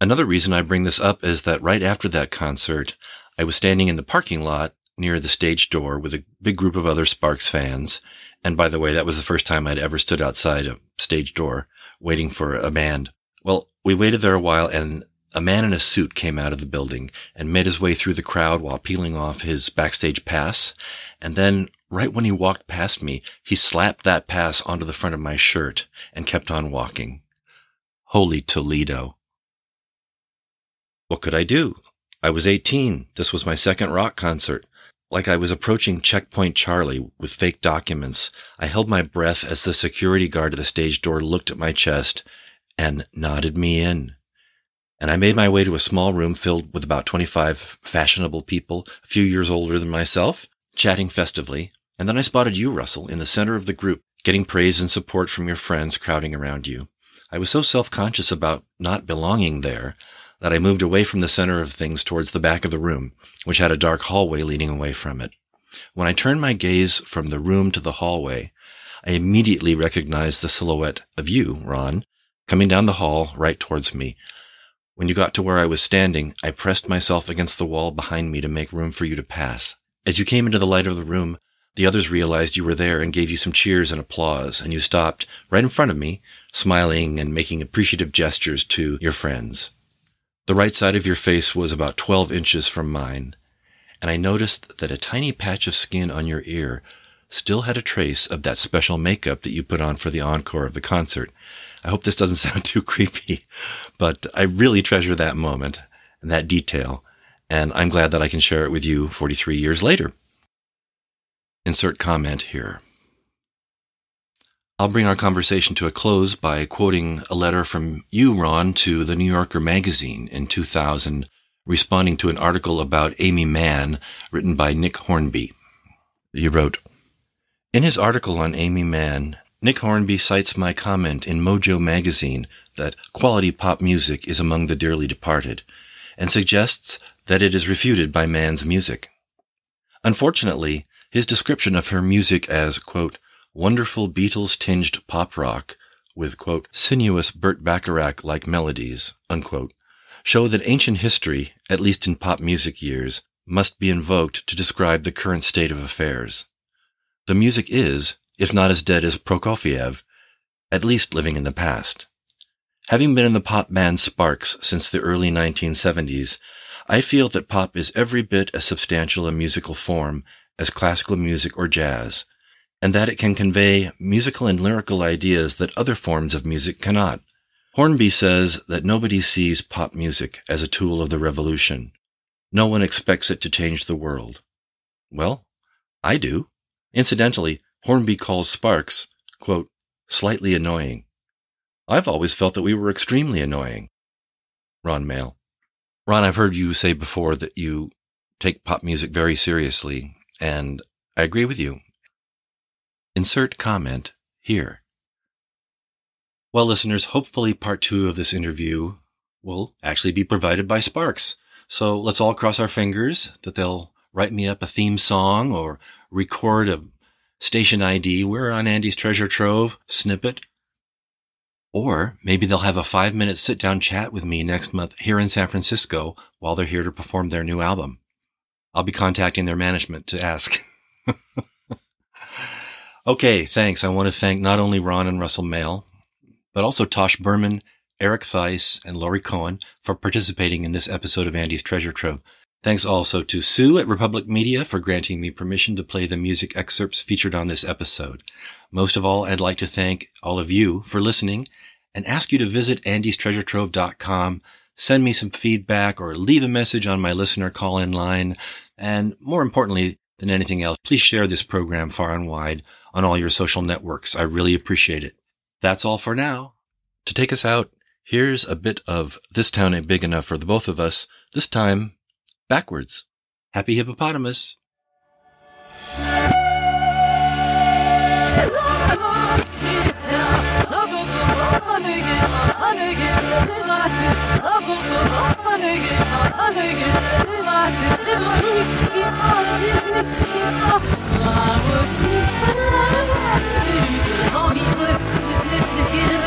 Another reason I bring this up is that right after that concert, I was standing in the parking lot near the stage door with a big group of other Sparks fans. And by the way, that was the first time I'd ever stood outside a stage door waiting for a band. Well, we waited there a while and a man in a suit came out of the building and made his way through the crowd while peeling off his backstage pass. And then right when he walked past me, he slapped that pass onto the front of my shirt and kept on walking. Holy Toledo. What could I do? I was 18. This was my second rock concert. Like I was approaching Checkpoint Charlie with fake documents, I held my breath as the security guard at the stage door looked at my chest and nodded me in. And I made my way to a small room filled with about 25 fashionable people, a few years older than myself, chatting festively. And then I spotted you, Russell, in the center of the group, getting praise and support from your friends crowding around you. I was so self-conscious about not belonging there that I moved away from the center of things towards the back of the room, which had a dark hallway leading away from it. When I turned my gaze from the room to the hallway, I immediately recognized the silhouette of you, Ron, coming down the hall right towards me. When you got to where I was standing, I pressed myself against the wall behind me to make room for you to pass. As you came into the light of the room, the others realized you were there and gave you some cheers and applause, and you stopped right in front of me, smiling and making appreciative gestures to your friends. The right side of your face was about 12 inches from mine, and I noticed that a tiny patch of skin on your ear still had a trace of that special makeup that you put on for the encore of the concert. I hope this doesn't sound too creepy, but I really treasure that moment and that detail, and I'm glad that I can share it with you 43 years later. Insert comment here. I'll bring our conversation to a close by quoting a letter from you, Ron, to the New Yorker magazine in 2000, responding to an article about Aimee Mann written by Nick Hornby. You wrote, In his article on Aimee Mann, Nick Hornby cites my comment in Mojo magazine that quality pop music is among the dearly departed, and suggests that it is refuted by Mann's music. Unfortunately, his description of her music as, quote, wonderful Beatles tinged pop rock with, quote, sinuous Burt Bacharach like melodies, unquote, show that ancient history, at least in pop music years, must be invoked to describe the current state of affairs. The music is, if not as dead as Prokofiev, at least living in the past. Having been in the pop band Sparks since the early 1970s, I feel that pop is every bit as substantial a musical form as classical music or jazz, and that it can convey musical and lyrical ideas that other forms of music cannot. Hornby says that nobody sees pop music as a tool of the revolution. No one expects it to change the world. Well, I do. Incidentally, Hornby calls Sparks, quote, slightly annoying. I've always felt that we were extremely annoying. Ron Mael. Ron, I've heard you say before that you take pop music very seriously, and I agree with you. Insert comment here. Well, listeners, hopefully part two of this interview will actually be provided by Sparks. So let's all cross our fingers that they'll write me up a theme song or record a station ID. We're on Andy's Treasure Trove snippet. Or maybe they'll have a five minute sit down chat with me next month here in San Francisco while they're here to perform their new album. I'll be contacting their management to ask. okay, thanks. I want to thank not only Ron and Russell Mael, but also Tosh Berman, Eric Theise, and Laurie Cohen for participating in this episode of Andy's Treasure Trove. Thanks also to Sue at Republic Media for granting me permission to play the music excerpts featured on this episode. Most of all, I'd like to thank all of you for listening and ask you to visit andystreasuretrove.com, send me some feedback or leave a message on my listener call-in line. And more importantly than anything else, please share this program far and wide on all your social networks. I really appreciate it. That's all for now. To take us out, here's a bit of This Town Ain't Big Enough for the both of us, this time backwards. Happy hippopotamus! Siz nesiz gelir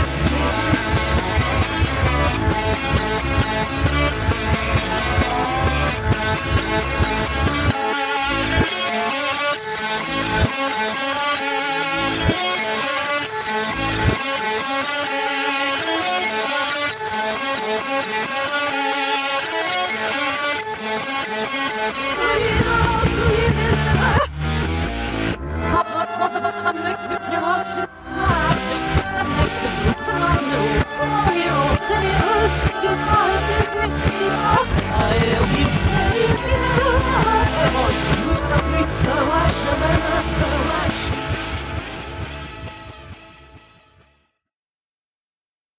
Тобі перед Тобою, ніж та крикта ваша дана.